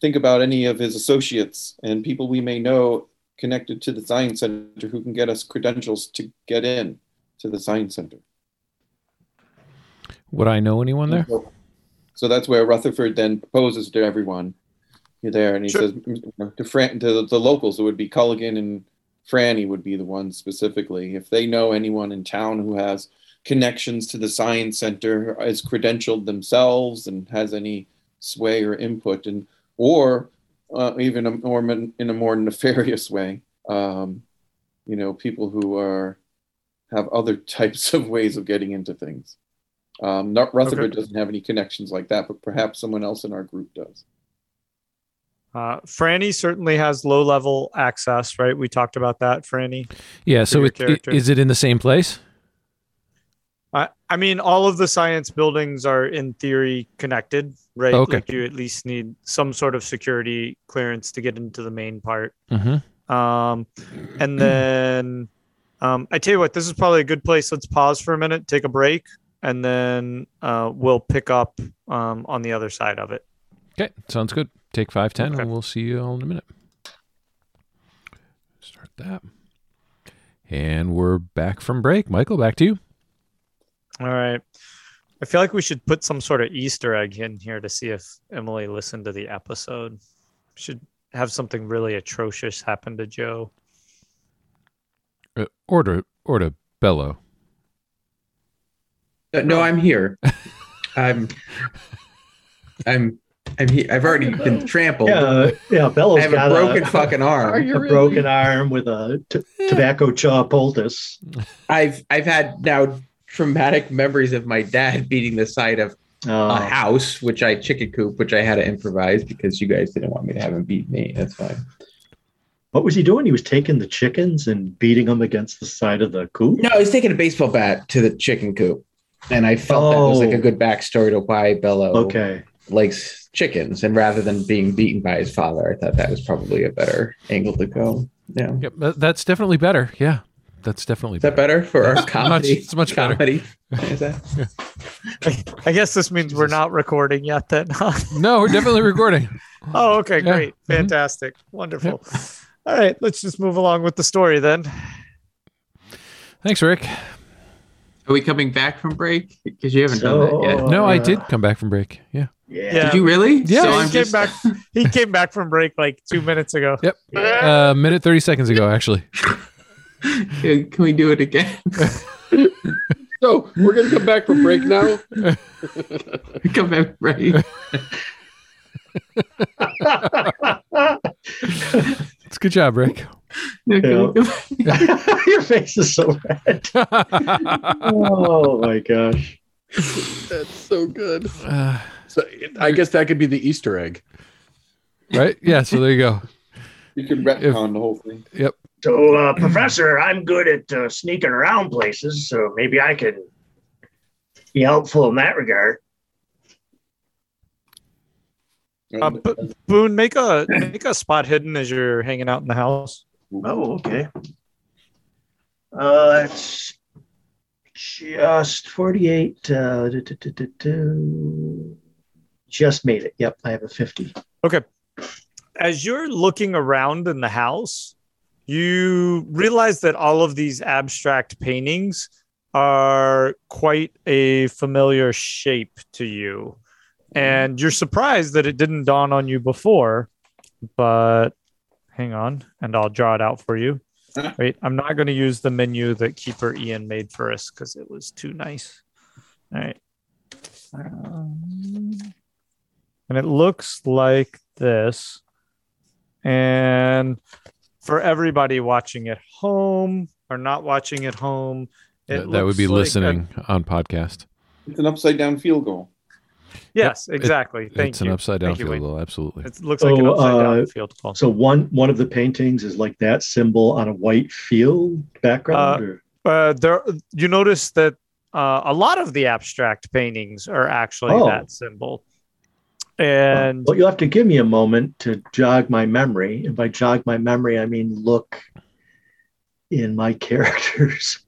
think about any of his associates and people we may know connected to the science center who can get us credentials to get in to the science center Would I know anyone there? So that's where Rutherford then proposes to everyone. There, and he Sure. says to Fran, to the, the locals, it would be Culligan and Franny would be the ones specifically. If they know anyone in town who has connections to the science center, is credentialed themselves, and has any sway or input, and or uh, even a more in a more nefarious way. Um, you know, people who are have other types of ways of getting into things. Um, not Rutherford Okay. doesn't have any connections like that, but perhaps someone else in our group does. Uh, Franny certainly has low level access, right? We talked about that, Franny. Yeah. So it, i- character. is it in the same place? I I mean, all of the science buildings are in theory connected, right? Okay. Like you at least need some sort of security clearance to get into the main part. Mm-hmm. Um, and then um, I tell you what, this is probably a good place. Let's pause for a minute, take a break, and then uh, we'll pick up um, on the other side of it. Okay. Sounds good. Take five ten, Okay. and we'll see you all in a minute. Start that. And we're back from break. Michael, back to you. All right. I feel like we should put some sort of Easter egg in here to see if Emily listened to the episode. Should have something really atrocious happen to Joe. Uh, order, order, Bello. Uh, no, I'm here. I'm. I'm. I'm here. I've already been trampled. Yeah, yeah. I Bello's have a broken a, fucking arm. a broken arm with a t- tobacco chaw poultice. I've I've had now traumatic memories of my dad beating the side of a Uh, house, which I chicken coop, which I had to improvise because you guys didn't want me to have him beat me. That's fine. what was he doing? He was taking the chickens and beating them against the side of the coop. No, I was taking a baseball bat to the chicken coop, and I felt that was like a Oh. good backstory to why Bello Okay. likes chickens. And rather than being beaten by his father, I thought that was probably a better angle to go. Yeah. Yep, that's definitely better. Yeah, that's definitely Is that better for our Much- comedy? it's much better. comedy. Is that? I guess this means we're not recording yet then. huh? No, we're definitely recording. oh, okay, Yeah. great. Mhm. Fantastic. Wonderful. All right, let's just move along with the story then. Thanks, Rick. Are we coming back from break? Because you haven't done that yet. So- No, I did come back from break. Yeah. Yeah. Yeah. Did you really? Yeah, So he I'm came just, back he came back from break like two minutes ago. Yep. Uh, minute thirty seconds ago, actually. Can we do it again? So we're gonna come back from break now. Come back break. It's good job, Rick. Yeah, can we Yeah. come- Your face is so red. Oh my gosh. That's so good. Uh, So I guess that could be the Easter egg. right? Yeah. So there you go. You can retcon the whole thing. Yep. So, uh, Professor, I'm good at uh, sneaking around places, so maybe I can be helpful in that regard. Uh, B- Boone, make a make a spot hidden as you're hanging out in the house. Oh, okay. Uh, that's just 48. Uh. Just made it. Yep, I have a 50. Okay. As you're looking around in the house, you realize that all of these abstract paintings are quite a familiar shape to you. And you're surprised that it didn't dawn on you before. But hang on, and I'll draw it out for you. Wait, I'm not going to use the menu that Keeper Ian made for us because it was too nice. All right. Um, and it looks like this. And for everybody watching at home or not watching at home, it That, that would be looks like a- listening on podcast. It's an upside down field goal. yes, exactly. Thank it's you. an upside down Thank field Wayne. goal. Absolutely. It looks like an So, upside down uh, field goal. So one one of the paintings is like that symbol on a white field background. or? uh, there, you notice that uh, a lot of the abstract paintings are actually Oh. that symbol. And well, you'll have to give me a moment to jog my memory. And by jog my memory, I mean look in my character's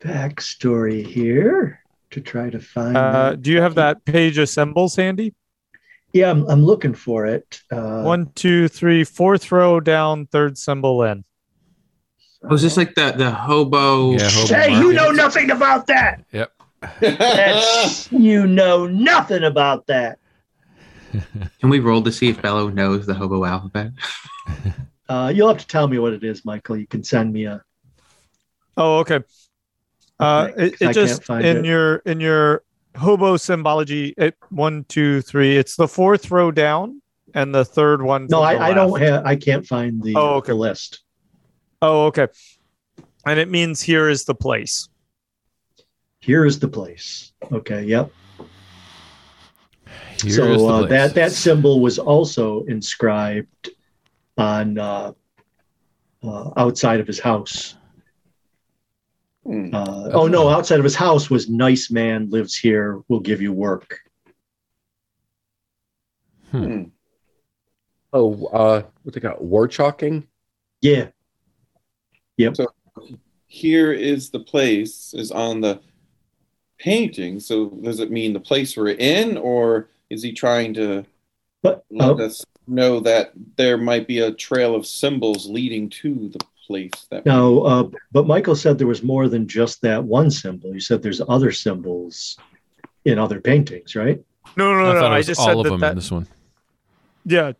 backstory here to try to find. uh, do you have that page of symbols handy? Yeah, I'm, I'm looking for it. Uh, One, two, three, fourth row down, third symbol in. Was this like the the hobo? Yeah, hobo Hey, you know nothing about that. Yep. You know nothing about that. Can we roll to see if Bello knows the hobo alphabet? Uh, you'll have to tell me what it is, Michael. You can send me a. Oh, okay. Uh, Okay, it, 'cause it just in it. your in your hobo symbology. It one, two, three. It's the fourth row down, and the third one. No, I, I don't left. have. I can't find the, Oh, okay. the list. Oh, okay. And it means here is the place. Here is the place. Okay. Yep. Here's so the uh, that that symbol was also inscribed on uh, uh, outside of his house. Hmm. Uh, oh no, outside of his house was "Nice man lives here. Will give you work." Hmm. Oh, uh, what they got? War chalking? Yeah. Yep. So here is the place is on the painting. So does it mean the place we're in, or is he trying to But let uh, us know that there might be a trail of symbols leading to the place that now, uh, but Michael said there was more than just that one symbol. You said there's other symbols in other paintings, right? No, no, I no. no. I was just all said of that, them that in this one. yeah,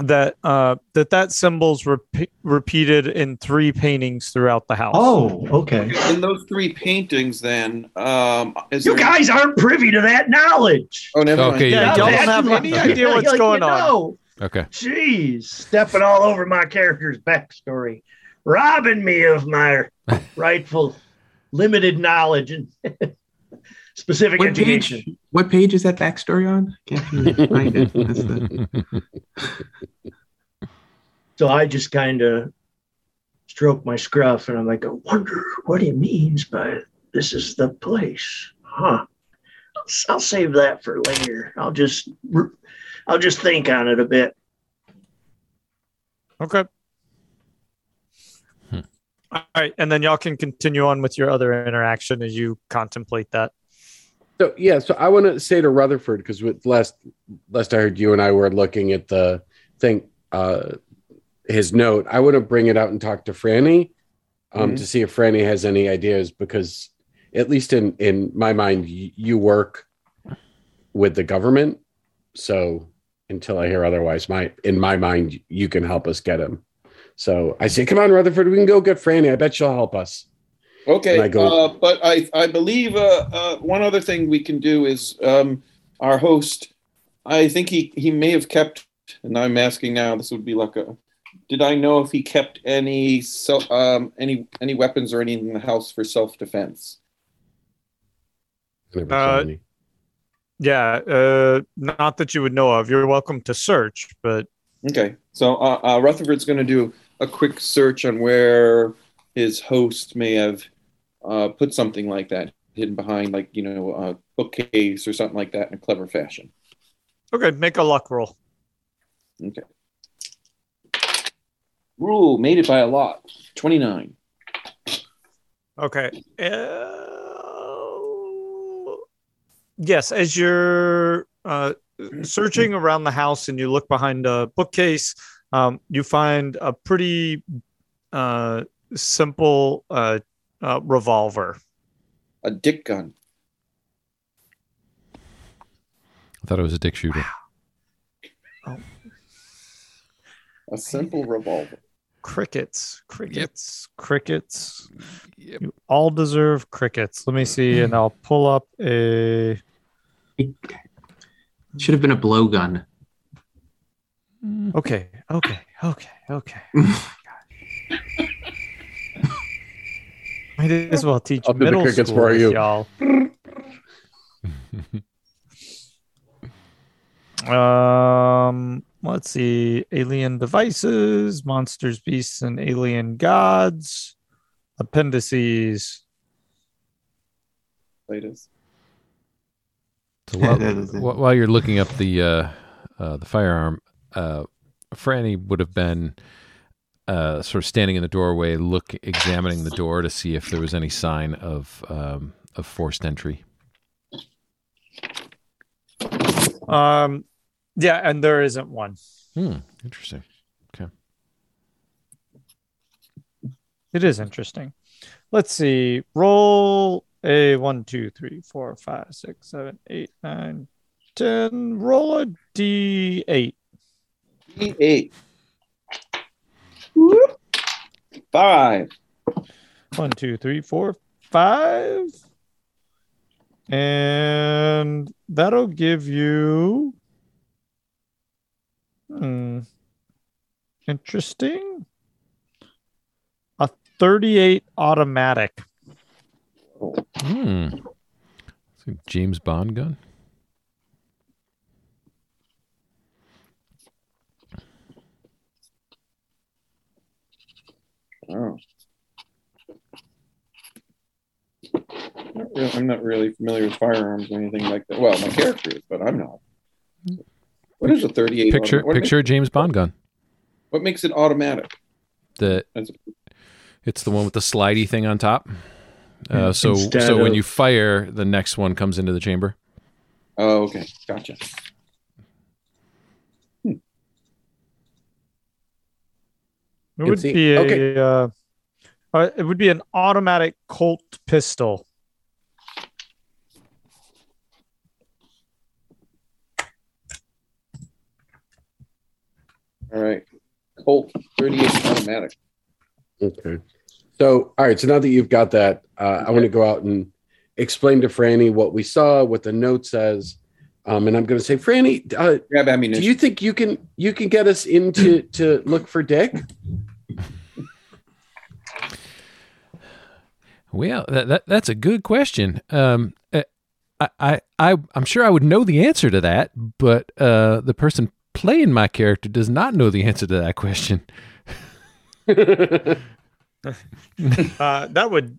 that uh, that that symbol's repe- repeated in three paintings throughout the house. Oh, okay. in those three paintings then um is You there guys aren't privy to that knowledge. oh never Okay, mind. yeah, yeah, y'all don't have any Okay. idea what's Like, going you on. Okay. Jeez, stepping all over my character's backstory, robbing me of my rightful limited knowledge and specific What education. page? What page is that backstory on? Can't find it? That's the- So I just kind of stroke my scruff and I'm like, I wonder what he means by this is the place. Huh. I'll, I'll save that for later. I'll just I'll just think on it a bit. Okay. Hmm. All right, and then y'all can continue on with your other interaction as you contemplate that. So yeah, so I want to say to Rutherford because with last last I heard you and I were looking at the thing, uh, his note. I want to bring it out and talk to Franny, um, Mhm. to see if Franny has any ideas because at least in in my mind, y- you work with the government, so until I hear otherwise, my in my mind, you can help us get him. So I say, come on, Rutherford, we can go get Franny. I bet she'll help us. Okay, go- uh, but I I believe uh, uh, one other thing we can do is um, our host. I think he he may have kept, and I'm asking now. This would be like a. Did I know if he kept any self um, any any weapons or anything in the house for self defense? Uh. Yeah, uh, not that you would know of. You're welcome to search, but Okay, so uh, uh, Rutherford's going to do a quick search on where his host may have uh, put something like that hidden behind, like you know, a bookcase or something like that in a clever fashion. okay, make a luck roll. Okay. Rule made it by a lot. Twenty nine. Okay. Uh, yes, as you're uh, searching around the house and you look behind a bookcase, um, you find a pretty uh, simple uh, uh, revolver. A dick gun. I thought it was a dick shooter. oh A simple revolver. Crickets, crickets, crickets. Yep. You all deserve crickets. Let me see, and I'll pull up a. It should have been a blowgun. Okay, okay, okay, okay. Might as well teach I'll do the middle crickets school for you. y'all. Um, let's see. Alien devices, monsters, beasts, and alien gods. Appendices. Latest. So while, That is while you're looking up the uh, uh, the firearm, uh, Franny would have been uh, sort of standing in the doorway, look examining the door to see if there was any sign of um, of forced entry. Um, yeah, and there isn't one. Hmm, interesting. Okay, it is interesting. Let's see. Roll a one, two, three, four, five, six, seven, eight, nine, ten. Roll a d eight. D eight. Five. One, two, three, four, five. And that'll give you Hmm. Interesting. A 38 automatic. Hmm. James Bond gun. Oh. Not really- I'm not really familiar with firearms or anything like that. Well, my character is, but I'm not. What is a 38? Picture auto- what picture a James Bond gun. What makes it automatic? The it's the one with the slidey thing on top. Uh, so Instead so when you fire, the next one comes into the chamber. Oh, okay, gotcha. It would see- be a, okay. uh, uh, it would be an automatic Colt pistol. All right, Colt 38 automatic. Okay. So, all right. So now that you've got that, uh, I want to go out and explain to Franny what we saw, what the note says, um, and I'm going to say, Franny, uh, Grab do you think you can you can get us into to look for Dick? Well, that, that that's a good question. Um, uh, I, I I I'm sure I would know the answer to that, but uh, the person playing my character does not know the answer to that question. Uh, that would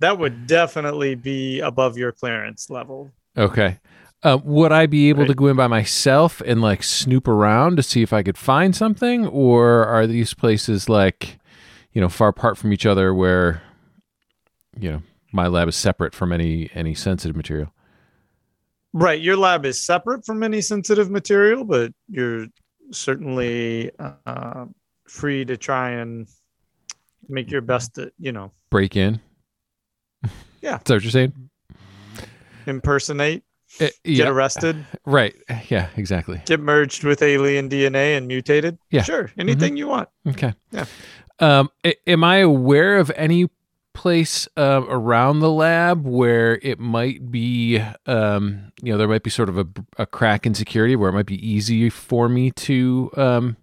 that would definitely be above your clearance level. Okay. Uh, would I be able to go in by myself and like snoop around to see if I could find something, or are these places like, you know, far apart from each other where, you know, my lab is separate from any any sensitive material? Right, your lab is separate from any sensitive material, but you're certainly uh, free to try and make your best to, you know, Break in. Yeah. Is that what you're saying? impersonate, Uh, get arrested, Right. Yeah. Exactly. get merged with alien DNA and mutated. Yeah. Mm-hmm. Sure, anything you want. Okay. Yeah. Um, am I aware of any place uh, around the lab where it might be, um, you know, there might be sort of a, a crack in security where it might be easy for me to, um,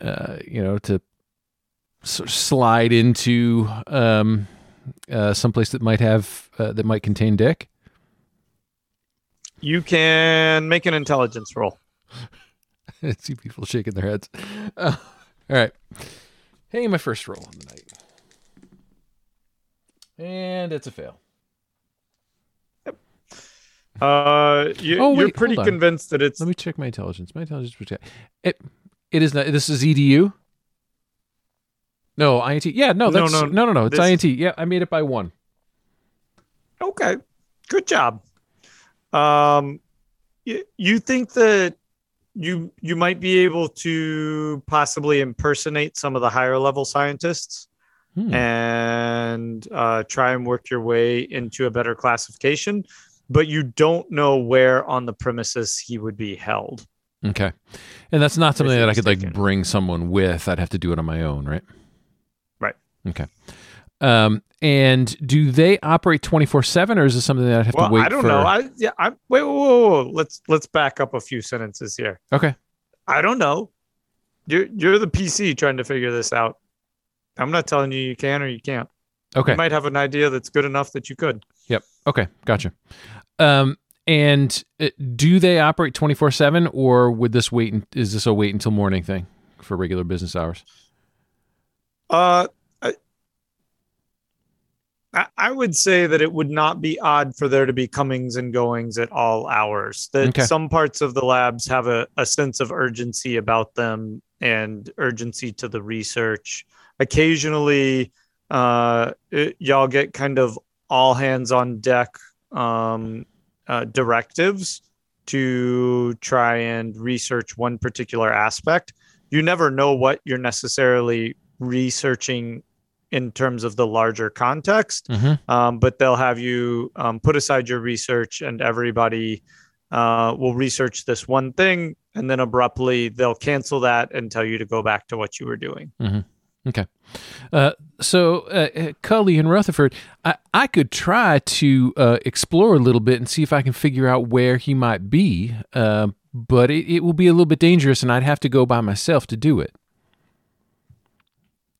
uh, you know, to sort of slide into um, uh, someplace that might have uh, that might contain Dick? You can make an intelligence roll. I see people shaking their heads. Uh, all right. Hey, my first roll on the night. And it's a fail. Uh, you, Oh, you're pretty convinced that it's Let me check my intelligence. My intelligence was it it is not this is EDU? No, INT. Yeah, no, No, no, no no no, it's this- INT. Yeah, I made it by 1. okay. Good job. Um, you, you think that you you might be able to possibly impersonate some of the higher level scientists Hmm. and uh, try and work your way into a better classification, but you don't know where on the premises he would be held. Okay. And that's not something that I could like bring someone with. I'd have to do it on my own, right? Right. Okay. Um and do they operate 24/7 or is this something that I'd have Well, to wait for? I don't for? know. I yeah. I wait. Whoa, whoa, whoa. Let's let's back up a few sentences here. okay. I don't know. You're you're the PC trying to figure this out. I'm not telling you you can or you can't. Okay. You might have an idea that's good enough that you could. Yep. Okay. Gotcha. Um, and uh, do they operate 24 seven or would this wait? Is this a wait until morning thing for regular business hours? Uh, I, I- I would say that it would not be odd for there to be comings and goings at all hours. That Okay. some parts of the labs have a, a sense of urgency about them and urgency to the research. Occasionally, uh, it- y'all get kind of all hands on deck um, uh, directives to try and research one particular aspect. You never know what you're necessarily researching in terms of the larger context Mm-hmm. um, but they'll have you um, put aside your research and everybody uh, will research this one thing and then abruptly they'll cancel that and tell you to go back to what you were doing Okay. Uh, so, uh, uh, Cully and Rutherford, I, I could try to uh, explore a little bit and see if I can figure out where he might be. Uh, but it, it will be a little bit dangerous, and I'd have to go by myself to do it.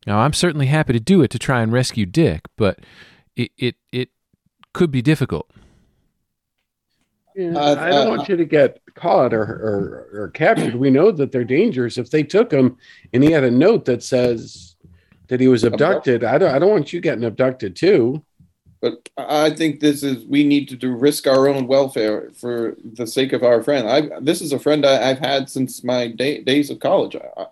Now, I'm certainly happy to do it to try and rescue Dick, but it it, it could be difficult. Yeah, Uh, I don't uh, want you to get caught or, or or captured. We know that they're dangerous. If they took him and he had a note that says that he was abducted, I don't I don't want you getting abducted too. But I think this is we need to do risk our own welfare for the sake of our friend. I this is a friend I, I've had since my day, days of college. I, I-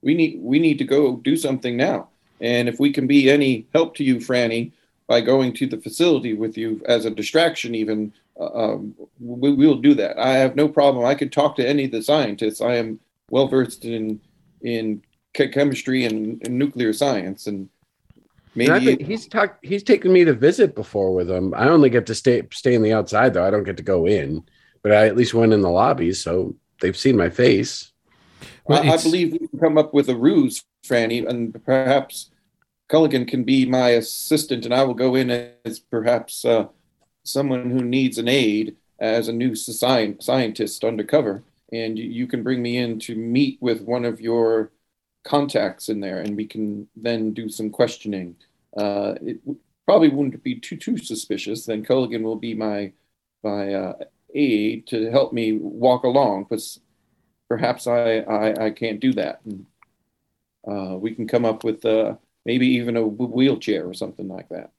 we need we need to go do something now. And if we can be any help to you, Franny, by going to the facility with you as a distraction, even um, we will do that. I have no problem. I could talk to any of the scientists. I am well versed in in che- chemistry and, and nuclear science, and And maybe think he's talked. He's taken me to visit before with him. I only get to stay stay in the outside though. I don't get to go in, but I at least went in the lobby, so they've seen my face. Well, I, I believe we can come up with a ruse, Franny, and perhaps Culligan can be my assistant, and I will go in as perhaps uh, someone who needs an aid as a new sci- scientist undercover, and you, can bring me in to meet with one of your contacts in there, and we can then do some questioning. Uh, it w- probably wouldn't be too too suspicious. Then Culligan will be my my uh, aid to help me walk along, because perhaps I, I, I can't do that. And, uh, we can come up with uh, maybe even a w- wheelchair or something like that.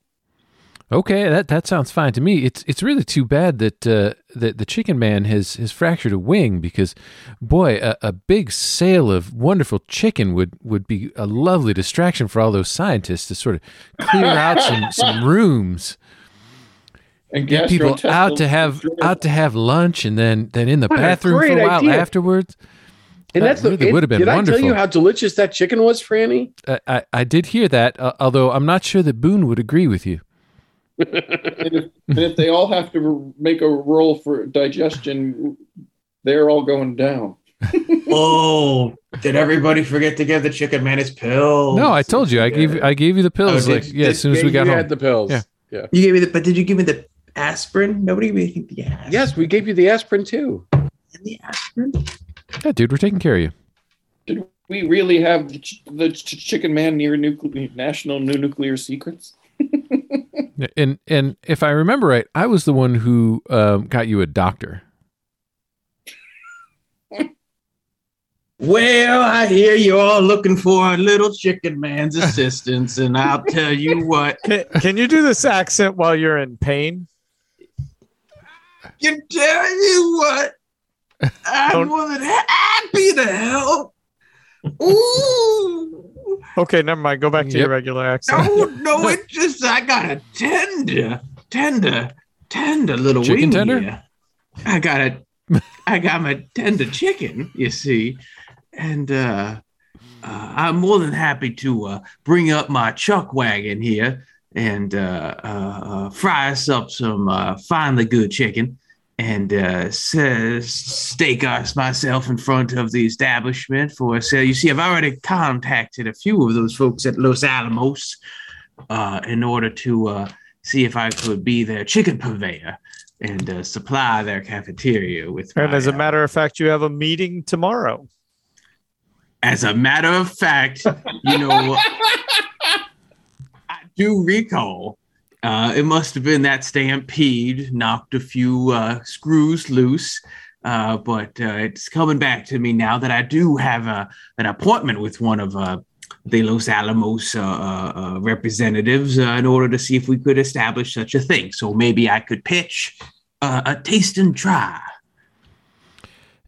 Okay, that that sounds fine to me. It's it's really too bad that uh, that the Chicken Man has has fractured a wing because, boy, a, a big sale of wonderful chicken would would be a lovely distraction for all those scientists to sort of clear out some some rooms, And get people out to have out to have lunch, and then then in the What bathroom for a while idea. afterwards. And That that's the. really it- would have been did I tell you how delicious that chicken was, Franny? I, I I did hear that, uh, although I'm not sure that Boone would agree with you. And, if, and if they all have to make a roll for digestion, they're all going down. Oh, did everybody forget to give the chicken man his pills? No, I told you. I gave I gave you the pills. Oh, like did- yeah, as soon as we You got home. had the pills. Yeah. yeah. You gave me the, but did you give me the aspirin? Nobody gave me the aspirin. Yes, we gave you the aspirin too. And the aspirin. Yeah, dude, we're taking care of you. Did we really have the, ch- the ch- chicken man near nuclear, national new nuclear secrets? Yeah, And and if I remember right, I was the one who um, got you a doctor. Well, I hear you're all looking for a little chicken man's assistance, and I'll tell you what. Can, can you do this accent while you're in pain? I can tell you what. I'm Don't- more than happy to help. Ooh. Okay, never mind. Go back to your regular accent. No, no, it's just I got a tender, tender, tender little Chicken wing tender? here. I got a, I got my tender chicken. You see, and uh, uh, I'm more than happy to uh, bring up my chuck wagon here and uh, uh, uh, fry us up some uh, finely good chicken and uh, says stake us myself in front of the establishment for a sale. You see, I've already contacted a few of those folks at Los Alamos uh, in order to uh, see if I could be their chicken purveyor and uh, supply their cafeteria with. And my, as a matter of fact, you have a meeting tomorrow. as a matter of fact, you know, I do recall. Uh, it must have been that stampede knocked a few uh, screws loose. Uh, but uh, it's coming back to me now that I do have a, an appointment with one of uh, the Los Alamos uh, representatives in order to see if we could establish such a thing. So maybe I could pitch a taste and try.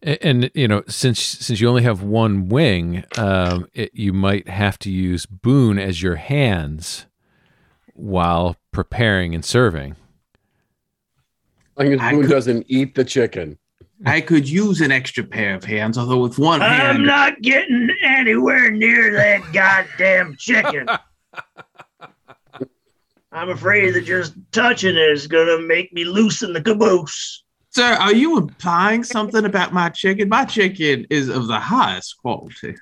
A- And, you know, since since you only have one wing, um, it, you might have to use Boone as your hands while preparing and serving. As long as I could- doesn't eat the chicken. I could use an extra pair of hands, although with one I'm hand. not getting anywhere near that goddamn chicken. I'm afraid that just touching it is gonna make me loosen the caboose. Sir, are you implying something about my chicken? My chicken is of the highest quality.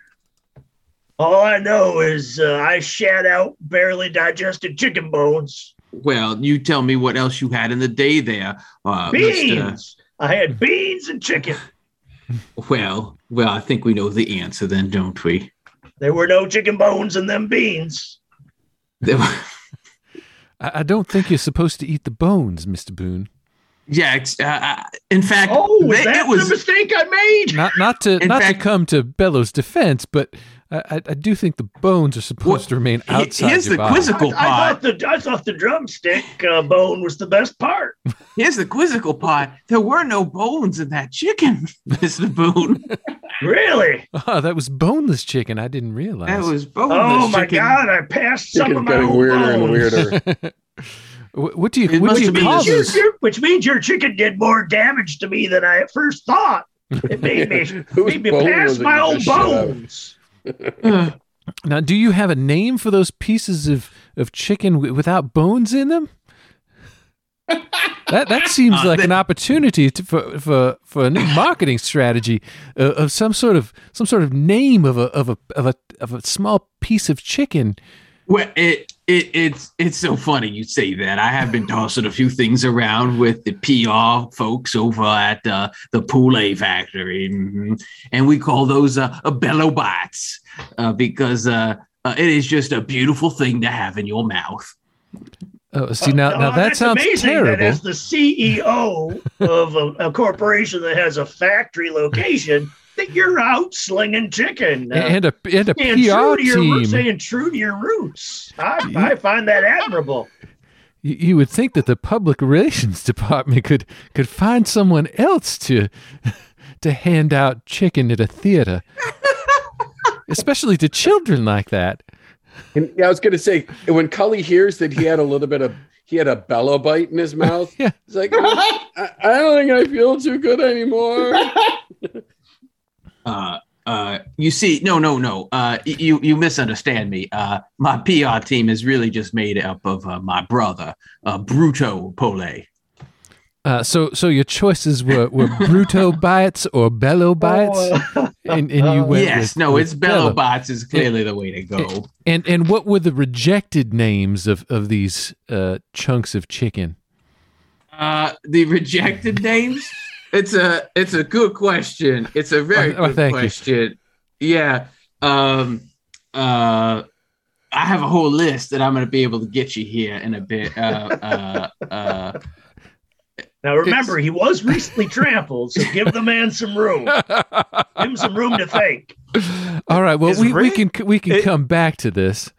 All I know is uh, I shat out barely digested chicken bones. Well, you tell me what else you had in the day there, uh, Mr. I had beans and chicken. Well, well, I think we know the answer then, don't we? There were no chicken bones in them beans. There were- I, I don't think you're supposed to eat the bones, Mister Boone. yeah, ex- uh, uh, in fact, Oh, is they- that was the mistake I made? Not not to In not fact- to come to Bello's defense, but I, I, I do think the bones are supposed Well, to remain he- outside here's the body. quizzical I, I thought the I thought the drumstick uh, bone was the best part. Here's the quizzical part. There were no bones in that chicken, Mr. Boone. Really? Oh, that was boneless chicken. I didn't realize. That was boneless Oh my chicken. god! I passed some Chicken's of my getting own weirder and weirder. What do you It what must do you have been call Which, means your, which means your chicken did more damage to me than I at first thought. It made me, made me pass my you own just out? bones. Uh, Now, do you have a name for those pieces of, of chicken w- without bones in them? That that seems Uh, like the- an opportunity to, for, for for a new marketing strategy uh, of some sort of some sort of name of a of a of a of a small piece of chicken. Well, it, it it's it's so funny you say that. I have been tossing a few things around with the PR folks over at uh, the Poulet factory, Mhm. and we call those uh, Bello bites uh, because uh, uh, it is just a beautiful thing to have in your mouth. Oh, see now Uh, now uh, that that's sounds amazing terrible. That as the CEO of a, a corporation that has a factory location, that you're out slinging chicken. Uh, and a and a staying PR true to your team. roots, staying true to your roots. I, I find that admirable. You, you would think that the public relations department could could find someone else to to hand out chicken at a theater, especially to children like that. And yeah, I was going to say when Cully hears that he had a little bit of he had a Bello bite in his mouth. Yeah. He's like, I, I don't think I feel too good anymore. Uh, uh, you see, no, no, no. Uh, you you misunderstand me. Uh, my PR team is really just made up of uh, my brother, uh, Bruto Pole. Uh, so so your choices were, were Bruto bites or Bello bites, and, and you went Yes, with, no, with it's Bello bites is clearly the way to go. And and what were the rejected names of of these uh, chunks of chicken? Uh, the rejected names. It's a it's a good question. It's a very Oh, good thank you. question. Yeah. Um. Uh. I have a whole list that I'm going to be able to get you here in a bit. Uh. Uh. uh Now remember, he was recently trampled, so give the man some room. Give him some room to think. All right, well Is we, we can we can it- come back to this.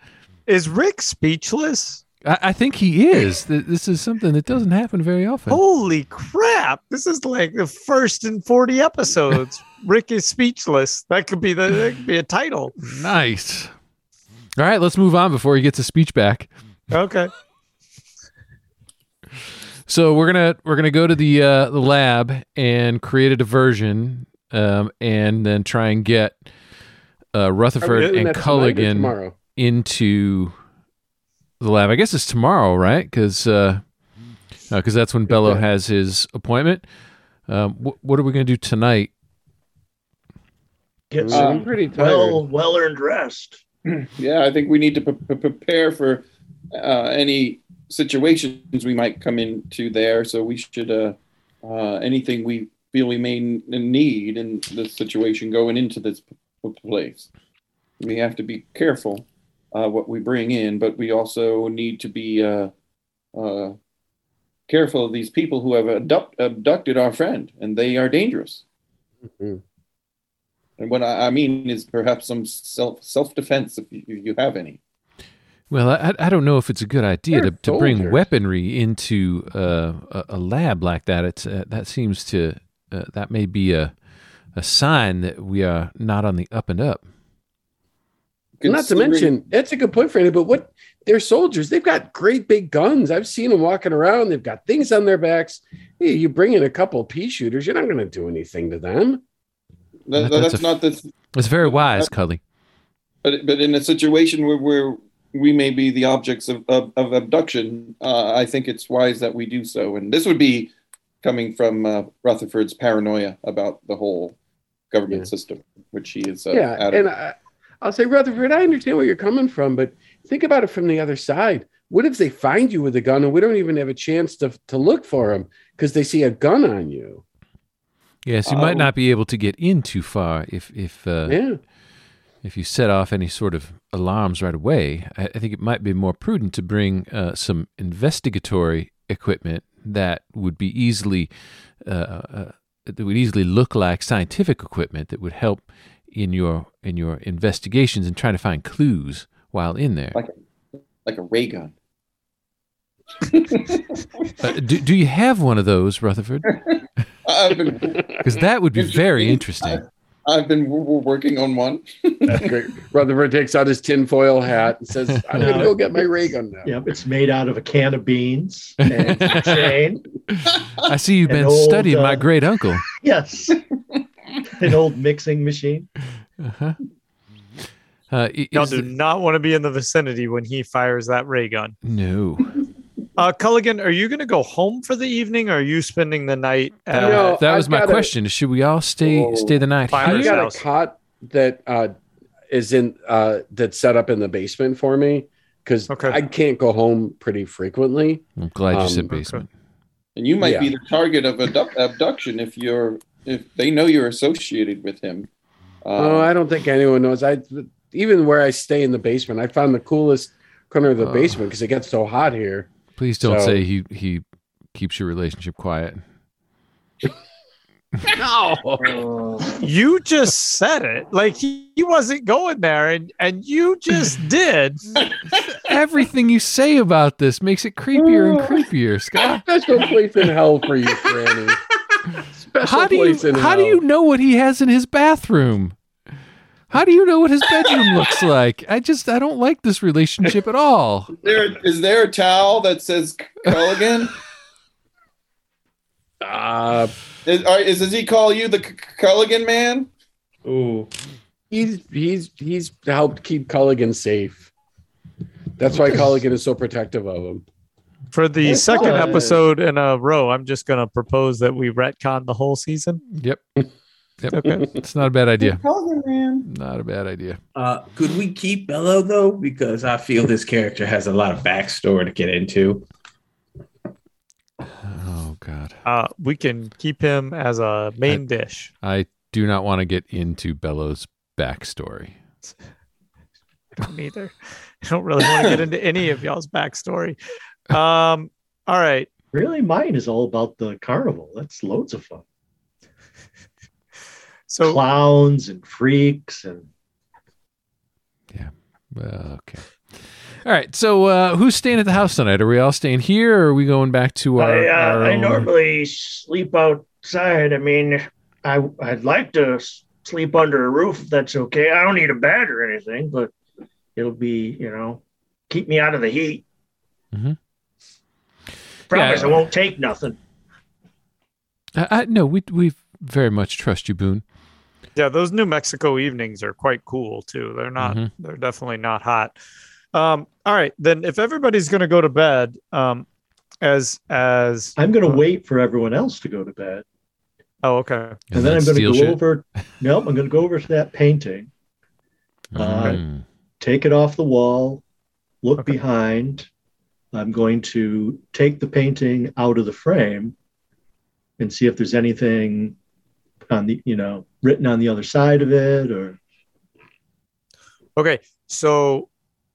Is Rick speechless? I, I think he is. This is something that doesn't happen very often. Holy crap! This is like the first in forty episodes. Rick is speechless. That could be the that could be a title. Nice. All right, let's move on before he gets a speech back. Okay. So we're gonna we're gonna go to the uh, the lab and create a diversion, um, and then try and get uh, Rutherford and that tonight or Culligan tomorrow. into the lab. I guess it's tomorrow, right? Because because that's when Bello Okay. has his appointment. Um, wh- what are we gonna do tonight? Get Uh, some I'm pretty tired. well well earned rest. Yeah, I think we need to pre- pre- prepare for uh, any situations we might come into there. So we should uh, uh, anything we feel we may n- need in this situation going into this p- p- place. We have to be careful uh, what we bring in, but we also need to be uh, uh, careful of these people who have abduct- abducted our friend, and they are dangerous. Mhm. And what I I mean is perhaps some self self defense if you, you have any. Well, I, I don't know if it's a good idea to, They're to bring soldiers. weaponry into uh, a, a lab like that. It's uh, that seems to uh, that may be a a sign that we are not on the up and up. Not to mention, that's a good point, Franny. But what they're soldiers, they've got great big guns. I've seen them walking around. They've got things on their backs. Hey, you bring in a couple pea shooters, you're not going to do anything to them. that, That- that's that's a- not the It's very wise, Cully. but but in a situation where we're we may be the objects of, of, of abduction, uh, I think it's wise that we do so. And this would be coming from uh, Rutherford's paranoia about the whole government Yeah. system, which he is. Uh, yeah, adamant. and I, I'll say, Rutherford, I understand where you're coming from, but think about it from the other side. What if they find you with a gun and we don't even have a chance to to look for them because they see a gun on you? Yes, you might Oh. not be able to get in too far if if uh, Yeah. if you set off any sort of alarms right away. I, I think it might be more prudent to bring uh, some investigatory equipment that would be easily uh, uh, that would easily look like scientific equipment that would help in your in your investigations and trying to find clues while in there. Like like a ray gun. Uh, do, do you have one of those, Rutherford? Because that would be very interesting. I've been w- w- working on one. That's great. Rutherford takes out his tinfoil hat and says, I'm going to go get my ray gun now. Yep, it's made out of a can of beans and a chain. I see you've been old, studying my uh, great uncle. Yes, an old mixing machine. Uh-huh. Uh, Y'all do the- not want to be in the vicinity when he fires that ray gun. no. Uh, Culligan, are you going to go home for the evening, or are you spending the night? At, No. that I've was my got a- question. Should we all stay Whoa. stay the night Fine. I've here? His got house. a cot that uh, is in uh, that's set up in the basement for me because Okay. I can't go home pretty frequently. I'm glad you Um, said okay. basement. And you might Yeah. be the target of abduction if you're if they know you're associated with him. oh, Um, I don't think anyone knows. I even where I stay in the basement, I found the coolest corner of the Oh. basement because it gets so hot here. Please don't So- say he he keeps your relationship quiet. No. You just said it like he, he wasn't going there, and and you just did. Everything you say about this makes it creepier and creepier, Scott. Special place in hell for you, Franny. Special How do you place in how do you know what he has in his bathroom? How do you know what his bedroom looks like? I just I don't like this relationship at all. is there is there a towel that says Culligan? Uh, is, are, is does he call you the C- Culligan man? Ooh. he's he's he's helped keep Culligan safe. That's why Culligan is so protective of him. For the Yes, second uh, episode in a row, I'm just going to propose that we retcon the whole season. Yep. Yep. Okay. It's not a bad idea. Culligan. Not a bad idea. Uh, could we keep Bello though? Because I feel this character has a lot of backstory to get into. Oh god. Uh, we can keep him as a main dish. I do not want to get into Bello's backstory. I don't either. I don't really want to get into any of y'all's backstory. Um, all right. Really, mine is all about the carnival. That's loads of fun. So Clowns and freaks and Well, okay. All right. So uh, who's staying at the house tonight? Are we all staying here or are we going back to our, I, uh, our I own- normally sleep outside. I mean, I I'd like to sleep under a roof if that's okay. I don't need a bed or anything, but it'll be you know keep me out of the heat. Mhm. Promise Yeah. I won't take nothing. I, I, no, we we very much trust you, Boone. yeah, those New Mexico evenings are quite cool too. They're not. Mhm. They're definitely not hot. Um, all right, then if everybody's going to go to bed, um, as as I'm going to wait for everyone else to go to bed, oh okay, and, then I'm going to go shit? over. No, I'm going to go over to that painting, uh, Mm. take it off the wall, look Okay. behind. I'm going to take the painting out of the frame and see if there's anything on the, you know, written on the other side of it or okay. So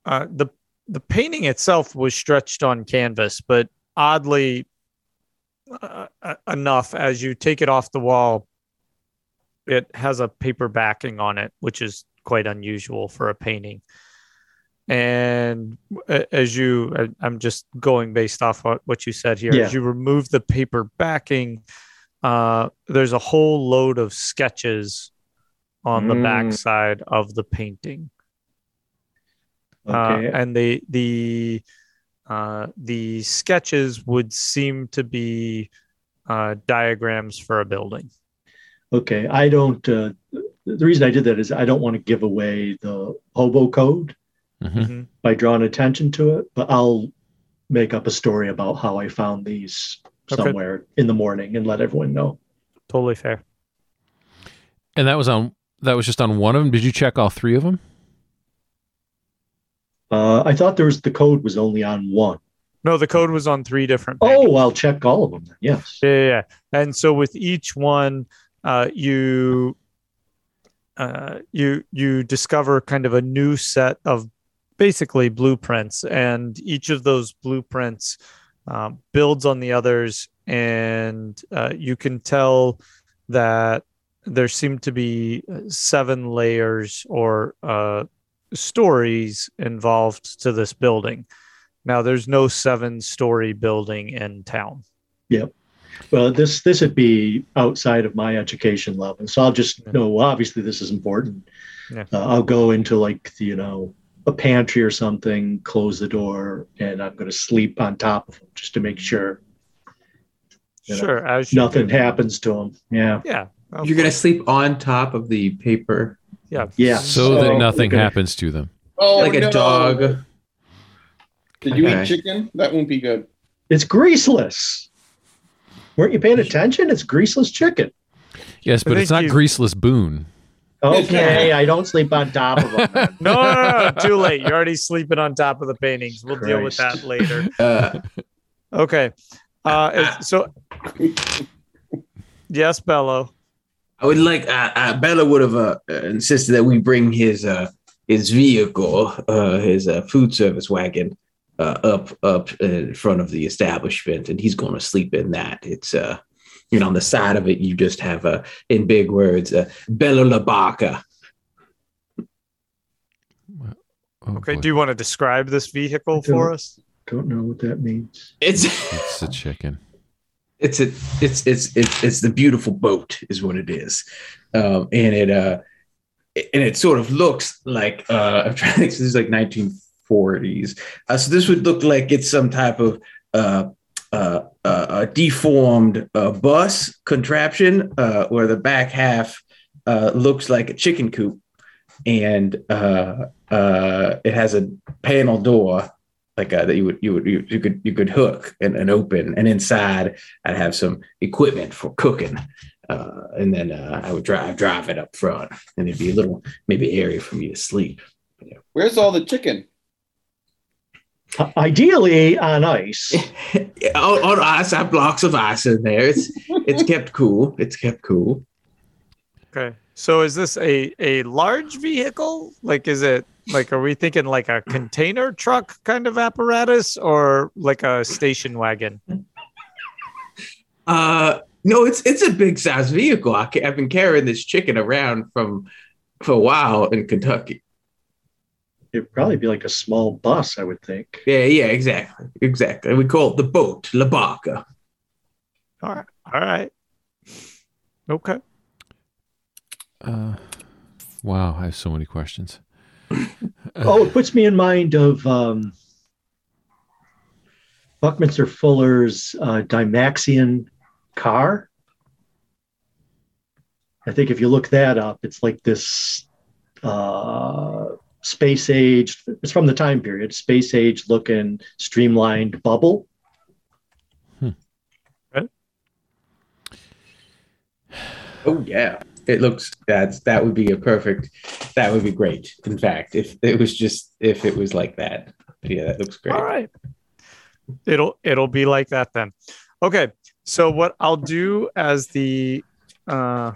uh, the the painting itself was stretched on canvas, but oddly uh, uh, enough, as you take it off the wall, it has a paper backing on it, which is quite unusual for a painting. And as you, I'm just going based off what, you said here. Yeah. As you remove the paper backing, uh, there's a whole load of sketches on the Mm. back side of the painting. okay. Uh, and the the uh, the sketches would seem to be uh, diagrams for a building. Okay, I don't. Uh, the reason I did that is I don't want to give away the hobo code Mhm. by drawing attention to it, but I'll make up a story about how I found these Okay. somewhere in the morning and let everyone know. Totally fair. And that was on that was just on one of them. Did you check all three of them? Uh, I thought there was the code was only on one. No, the code was on three different. paintings. Oh, I'll check all of them. Then. Yes. Yeah, yeah, yeah. And so with each one, uh, you uh, you you discover kind of a new set of basically blueprints, and each of those blueprints um, builds on the others, and uh, you can tell that there seem to be seven layers or uh, stories involved to this building. Now, there's no seven-story building in town. Yep. Well, this this would be outside of my education level, so I'll just know. Obviously, this is important. Yeah. Uh, I'll go into like the, you know a pantry or something, close the door, and I'm going to sleep on top of them just to make sure You know, Sure, as nothing do. happens to them. Yeah, Yeah, of You're gonna sleep on top of the paper yeah, yeah. So that So, nothing okay. happens to them. Oh, like a dog. Did you Okay. eat chicken? That won't be good. It's greaseless. Weren't you paying attention? It's greaseless chicken. Yes, but it's not you- greaseless Boone. Okay, I don't sleep on top of them. then. No, no, no, no, too late. You're already sleeping on top of the paintings. We'll deal with that later. Uh, Okay. Uh, so, yes, Bello. I would like uh, uh, Bello would have uh, uh, insisted that we bring his uh, his vehicle, uh, his uh, food service wagon, uh, up up in front of the establishment, and he's going to sleep in that. It's uh, you know, on the side of it, you just have a, in big words, uh, Bella La Barca. Oh, Okay. boy. Do you want to describe this vehicle for us? Don't know what that means. It's it's a chicken. it's a it's it's it's it's the beautiful boat is what it is um and it uh and it sort of looks like uh i'm trying to think this is like 1940s uh, so this would look like it's some type of uh uh, a deformed uh, bus contraption uh, where the back half uh, looks like a chicken coop, and uh, uh, it has a panel door like that you would you would you, you could you could hook and, and open, and inside I'd have some equipment for cooking, and then I would drive drive it up front, and it'd be a little maybe area for me to sleep. Where's all the chicken? Uh, ideally on ice. on, on ice, I have blocks of ice in there. It's it's kept cool. It's kept cool. Okay. So is this a a large vehicle? Like is it like are we thinking like a container truck kind of apparatus or like a station wagon? Uh, no, it's it's a big size vehicle. I I've been carrying this chicken around from for a while in Kentucky. It'd probably be like a small bus, I would think. Yeah, yeah, exactly, exactly. We call it the boat, La Barca. All right. All right. Okay. Uh, wow, I have so many questions. Oh, it puts me in mind of um, Buckminster Fuller's uh, Dymaxion car. I think if you look that up, it's like this uh, space age, it's from the time period, space age looking streamlined bubble. Right. Oh yeah, it looks that's that would be a perfect. That would be great. In fact, if it was just if it was like that, yeah, that looks great. All right. It'll it'll be like that then. Okay. So what I'll do as the uh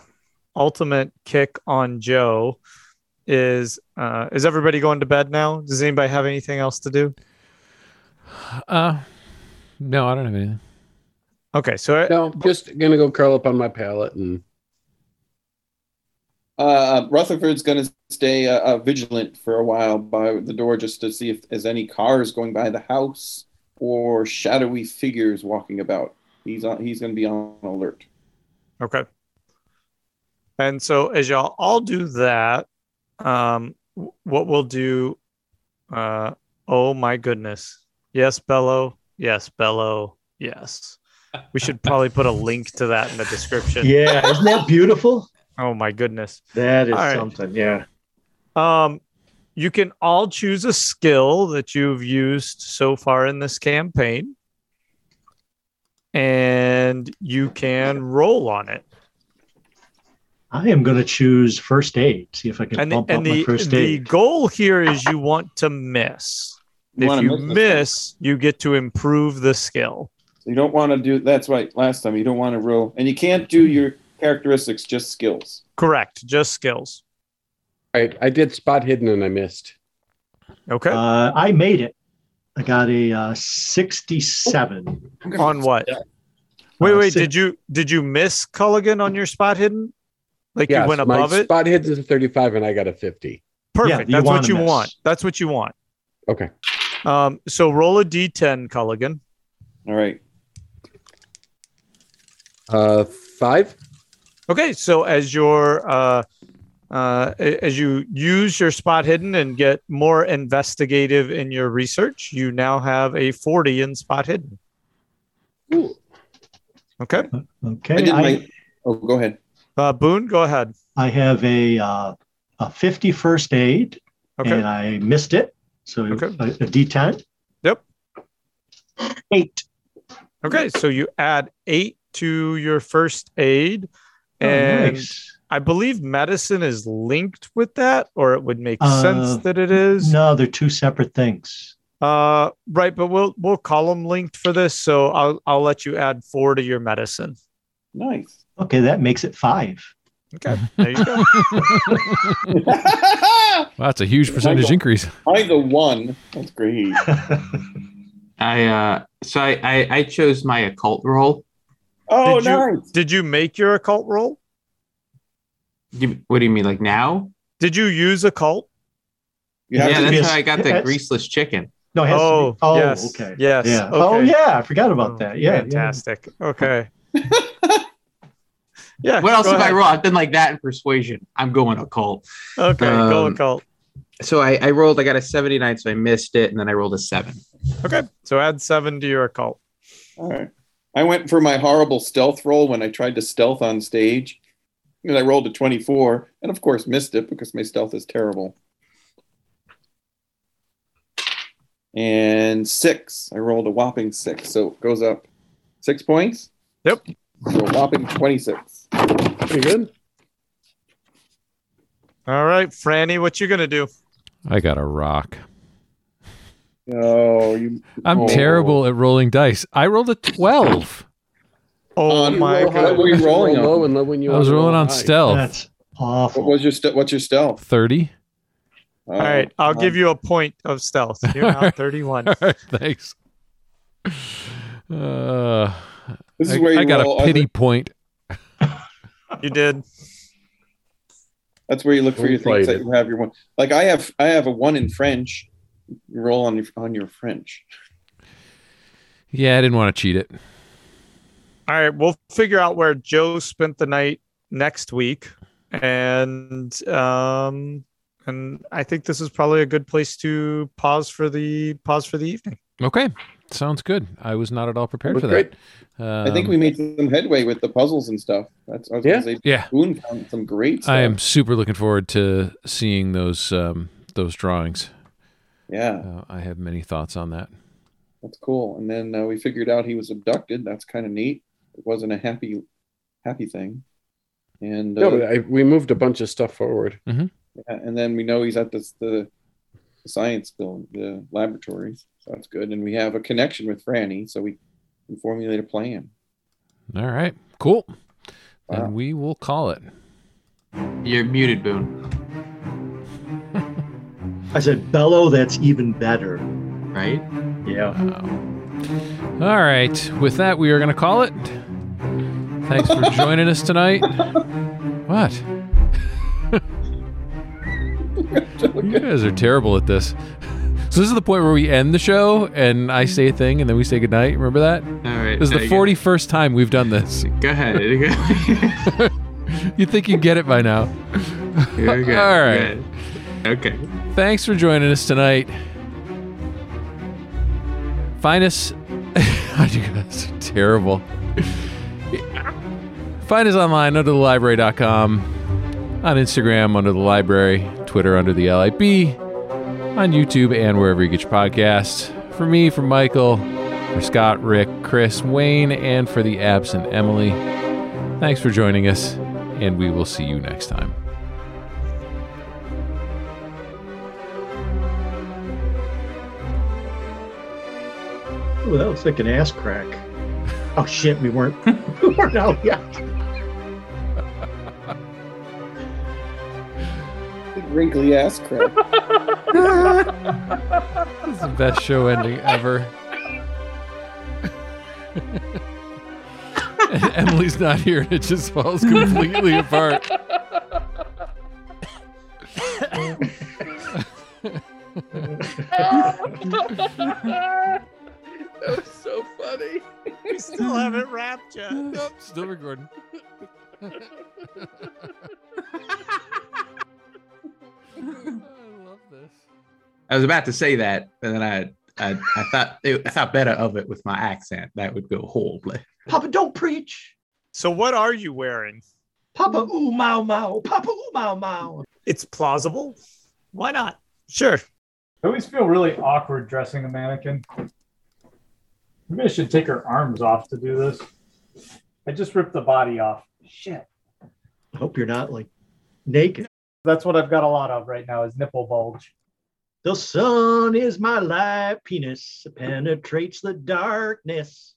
ultimate kick on Joe is uh is everybody going to bed now? Does anybody have anything else to do? Uh, no, I don't have anything. Okay, so No, just gonna go curl up on my pallet and Uh, Rutherford's going to stay uh, uh, vigilant for a while by the door just to see if there's any cars going by the house or shadowy figures walking about. He's on. He's going to be on alert. Okay. And so as y'all all do that, um, what we'll do, uh, oh my goodness. Yes, Bello. Yes, Bello. Yes. We should probably put a link to that in the description. Yeah, isn't that beautiful? Oh my goodness. That is right. something. Yeah. Um, you can all choose a skill that you've used so far in this campaign, and you can roll on it. I am going to choose first aid. See if I can And, bump and up the, my first aid. the goal here is you want to miss. You if you miss miss, you get to improve the skill. You don't want to do. That's right. Last time you don't want to roll, and you can't do your characteristics, just skills. Correct. Just skills. All right, I did spot hidden and I missed. Okay. Uh, I made it. I got a uh, 67. on what? Wait, Uh, wait. si- Did you did you miss Culligan on your spot hidden? Like Yes, you went my above it? Spot hidden is a 35 and I got a 50. Perfect. you That's what you miss. want. That's what you want. Okay. Um, so roll a d10, Culligan. All right. Uh, five. Okay, so as your uh, uh, as you use your spot hidden and get more investigative in your research, you now have a 40 in spot hidden. Ooh. Okay, Okay. I did I, my. Oh, go ahead. Uh, Boone, go ahead. I have a, uh, a 50 first aid Okay, and I missed it. So Okay. a, a D10. Yep. Eight. okay, so you add eight to your first aid, Oh, and nice. I believe medicine is linked with that, or it would make Uh, sense that it is. No, they're two separate things. Uh, right, but we'll we'll call them linked for this, so I'll I'll let you add four to your medicine. Nice. Okay, that makes it five. Okay, there you go. Wow, that's a huge percentage increase. I the one. That's great. I uh so I, I I chose my occult role. Oh, Did you- nice. Did you make your occult role? You- What do you mean, like now? Did you use occult? You yeah, that's how I got the that's- greaseless chicken. No, it has to Oh, be. Oh, yes, okay. yes, Yeah. okay. Oh, yeah. I forgot about Oh, that. Yeah. fantastic. Okay. yeah. What else go have I rolled? I've been like that in persuasion. I'm going occult. Okay, go Um, occult. So I, I rolled, I got a 79, so I missed it, and then I rolled a seven. Okay, so add seven to your occult. All right. I went for my horrible stealth roll when I tried to stealth on stage. And I rolled a 24 and, of course, missed it because my stealth is terrible. And six. I rolled a whopping six. So it goes up six points. Yep. So a whopping 26. Pretty good. All right, Franny, what you gonna do? I got a rock. Oh, you. I'm Oh. terrible at rolling dice. I rolled a 12. Oh Um, my roll god. What were you rolling Roll low and low when you I was rolling on high. stealth. That's What awful. was your st- what's your stealth? 30. Oh, All right, I'll um, give you a point of stealth. You're now 31. All right, thanks. Uh, This is I, where you I got a pity other- point. You did. That's where you look for your Well things that you have your one. Like I have, I have a one in French. You roll on your on your French. Yeah, I didn't want to cheat it. All right, we'll figure out where Joe spent the night next week, and um, and I think this is probably a good place to pause for the pause for the evening. Okay, sounds good. I was not at all prepared Looked for that. Um, I think we made some headway with the puzzles and stuff. That's I was Yeah. gonna say. Yeah, Boone found some great stuff. I am super looking forward to seeing those um, those drawings. Yeah, Uh, I have many thoughts on that. that's cool. And then uh, we figured out he was abducted. That's kind of neat. It wasn't a happy, happy thing. And uh, No, I, we moved a bunch of stuff forward. yeah, and then we know he's at this the, the science building, the laboratories. So that's good. And we have a connection with Franny, so we can formulate a plan. All right, cool. Wow. And we will call it. You're muted, Boone. I said, bellow, that's even better. Right? Yeah. Wow. All right. With that, we are going to call it. Thanks for joining us tonight. What? you guys are terrible at this. So this is the point where we end the show and I say a thing and then we say goodnight. Remember that? All right. This is the 41st time we've done this. Go ahead. you think you get it by now. You're good. All right. Good. Okay. Thanks for joining us tonight. Find us. you guys are terrible. Find us online under the library.com, on Instagram under the library, Twitter under the LIB, on YouTube and wherever you get your podcasts. For me, for Michael, for Scott, Rick, Chris, Wayne, and for the absent Emily, thanks for joining us, and we will see you next time. Oh, that looks like an ass crack. Oh shit, we weren't we weren't out yet. Wrinkly ass crap. This is the best show ending ever. and Emily's not here, and it just falls completely apart. that was so funny. We still haven't wrapped yet. Nope, still recording. I love this. I was about to say that, and then I I, I thought I thought better of it with my accent. That would go horribly. Papa, don't preach. So what are you wearing? Papa, ooh, mau, mau. Papa, ooh, mau, mau. It's plausible. Why not? Sure. I always feel really awkward dressing a mannequin. Maybe I should take her arms off to do this. I just ripped the body off. Shit. I hope you're not like naked. That's what I've got a lot of right now is nipple bulge. The sun is my light penis, penetrates the darkness.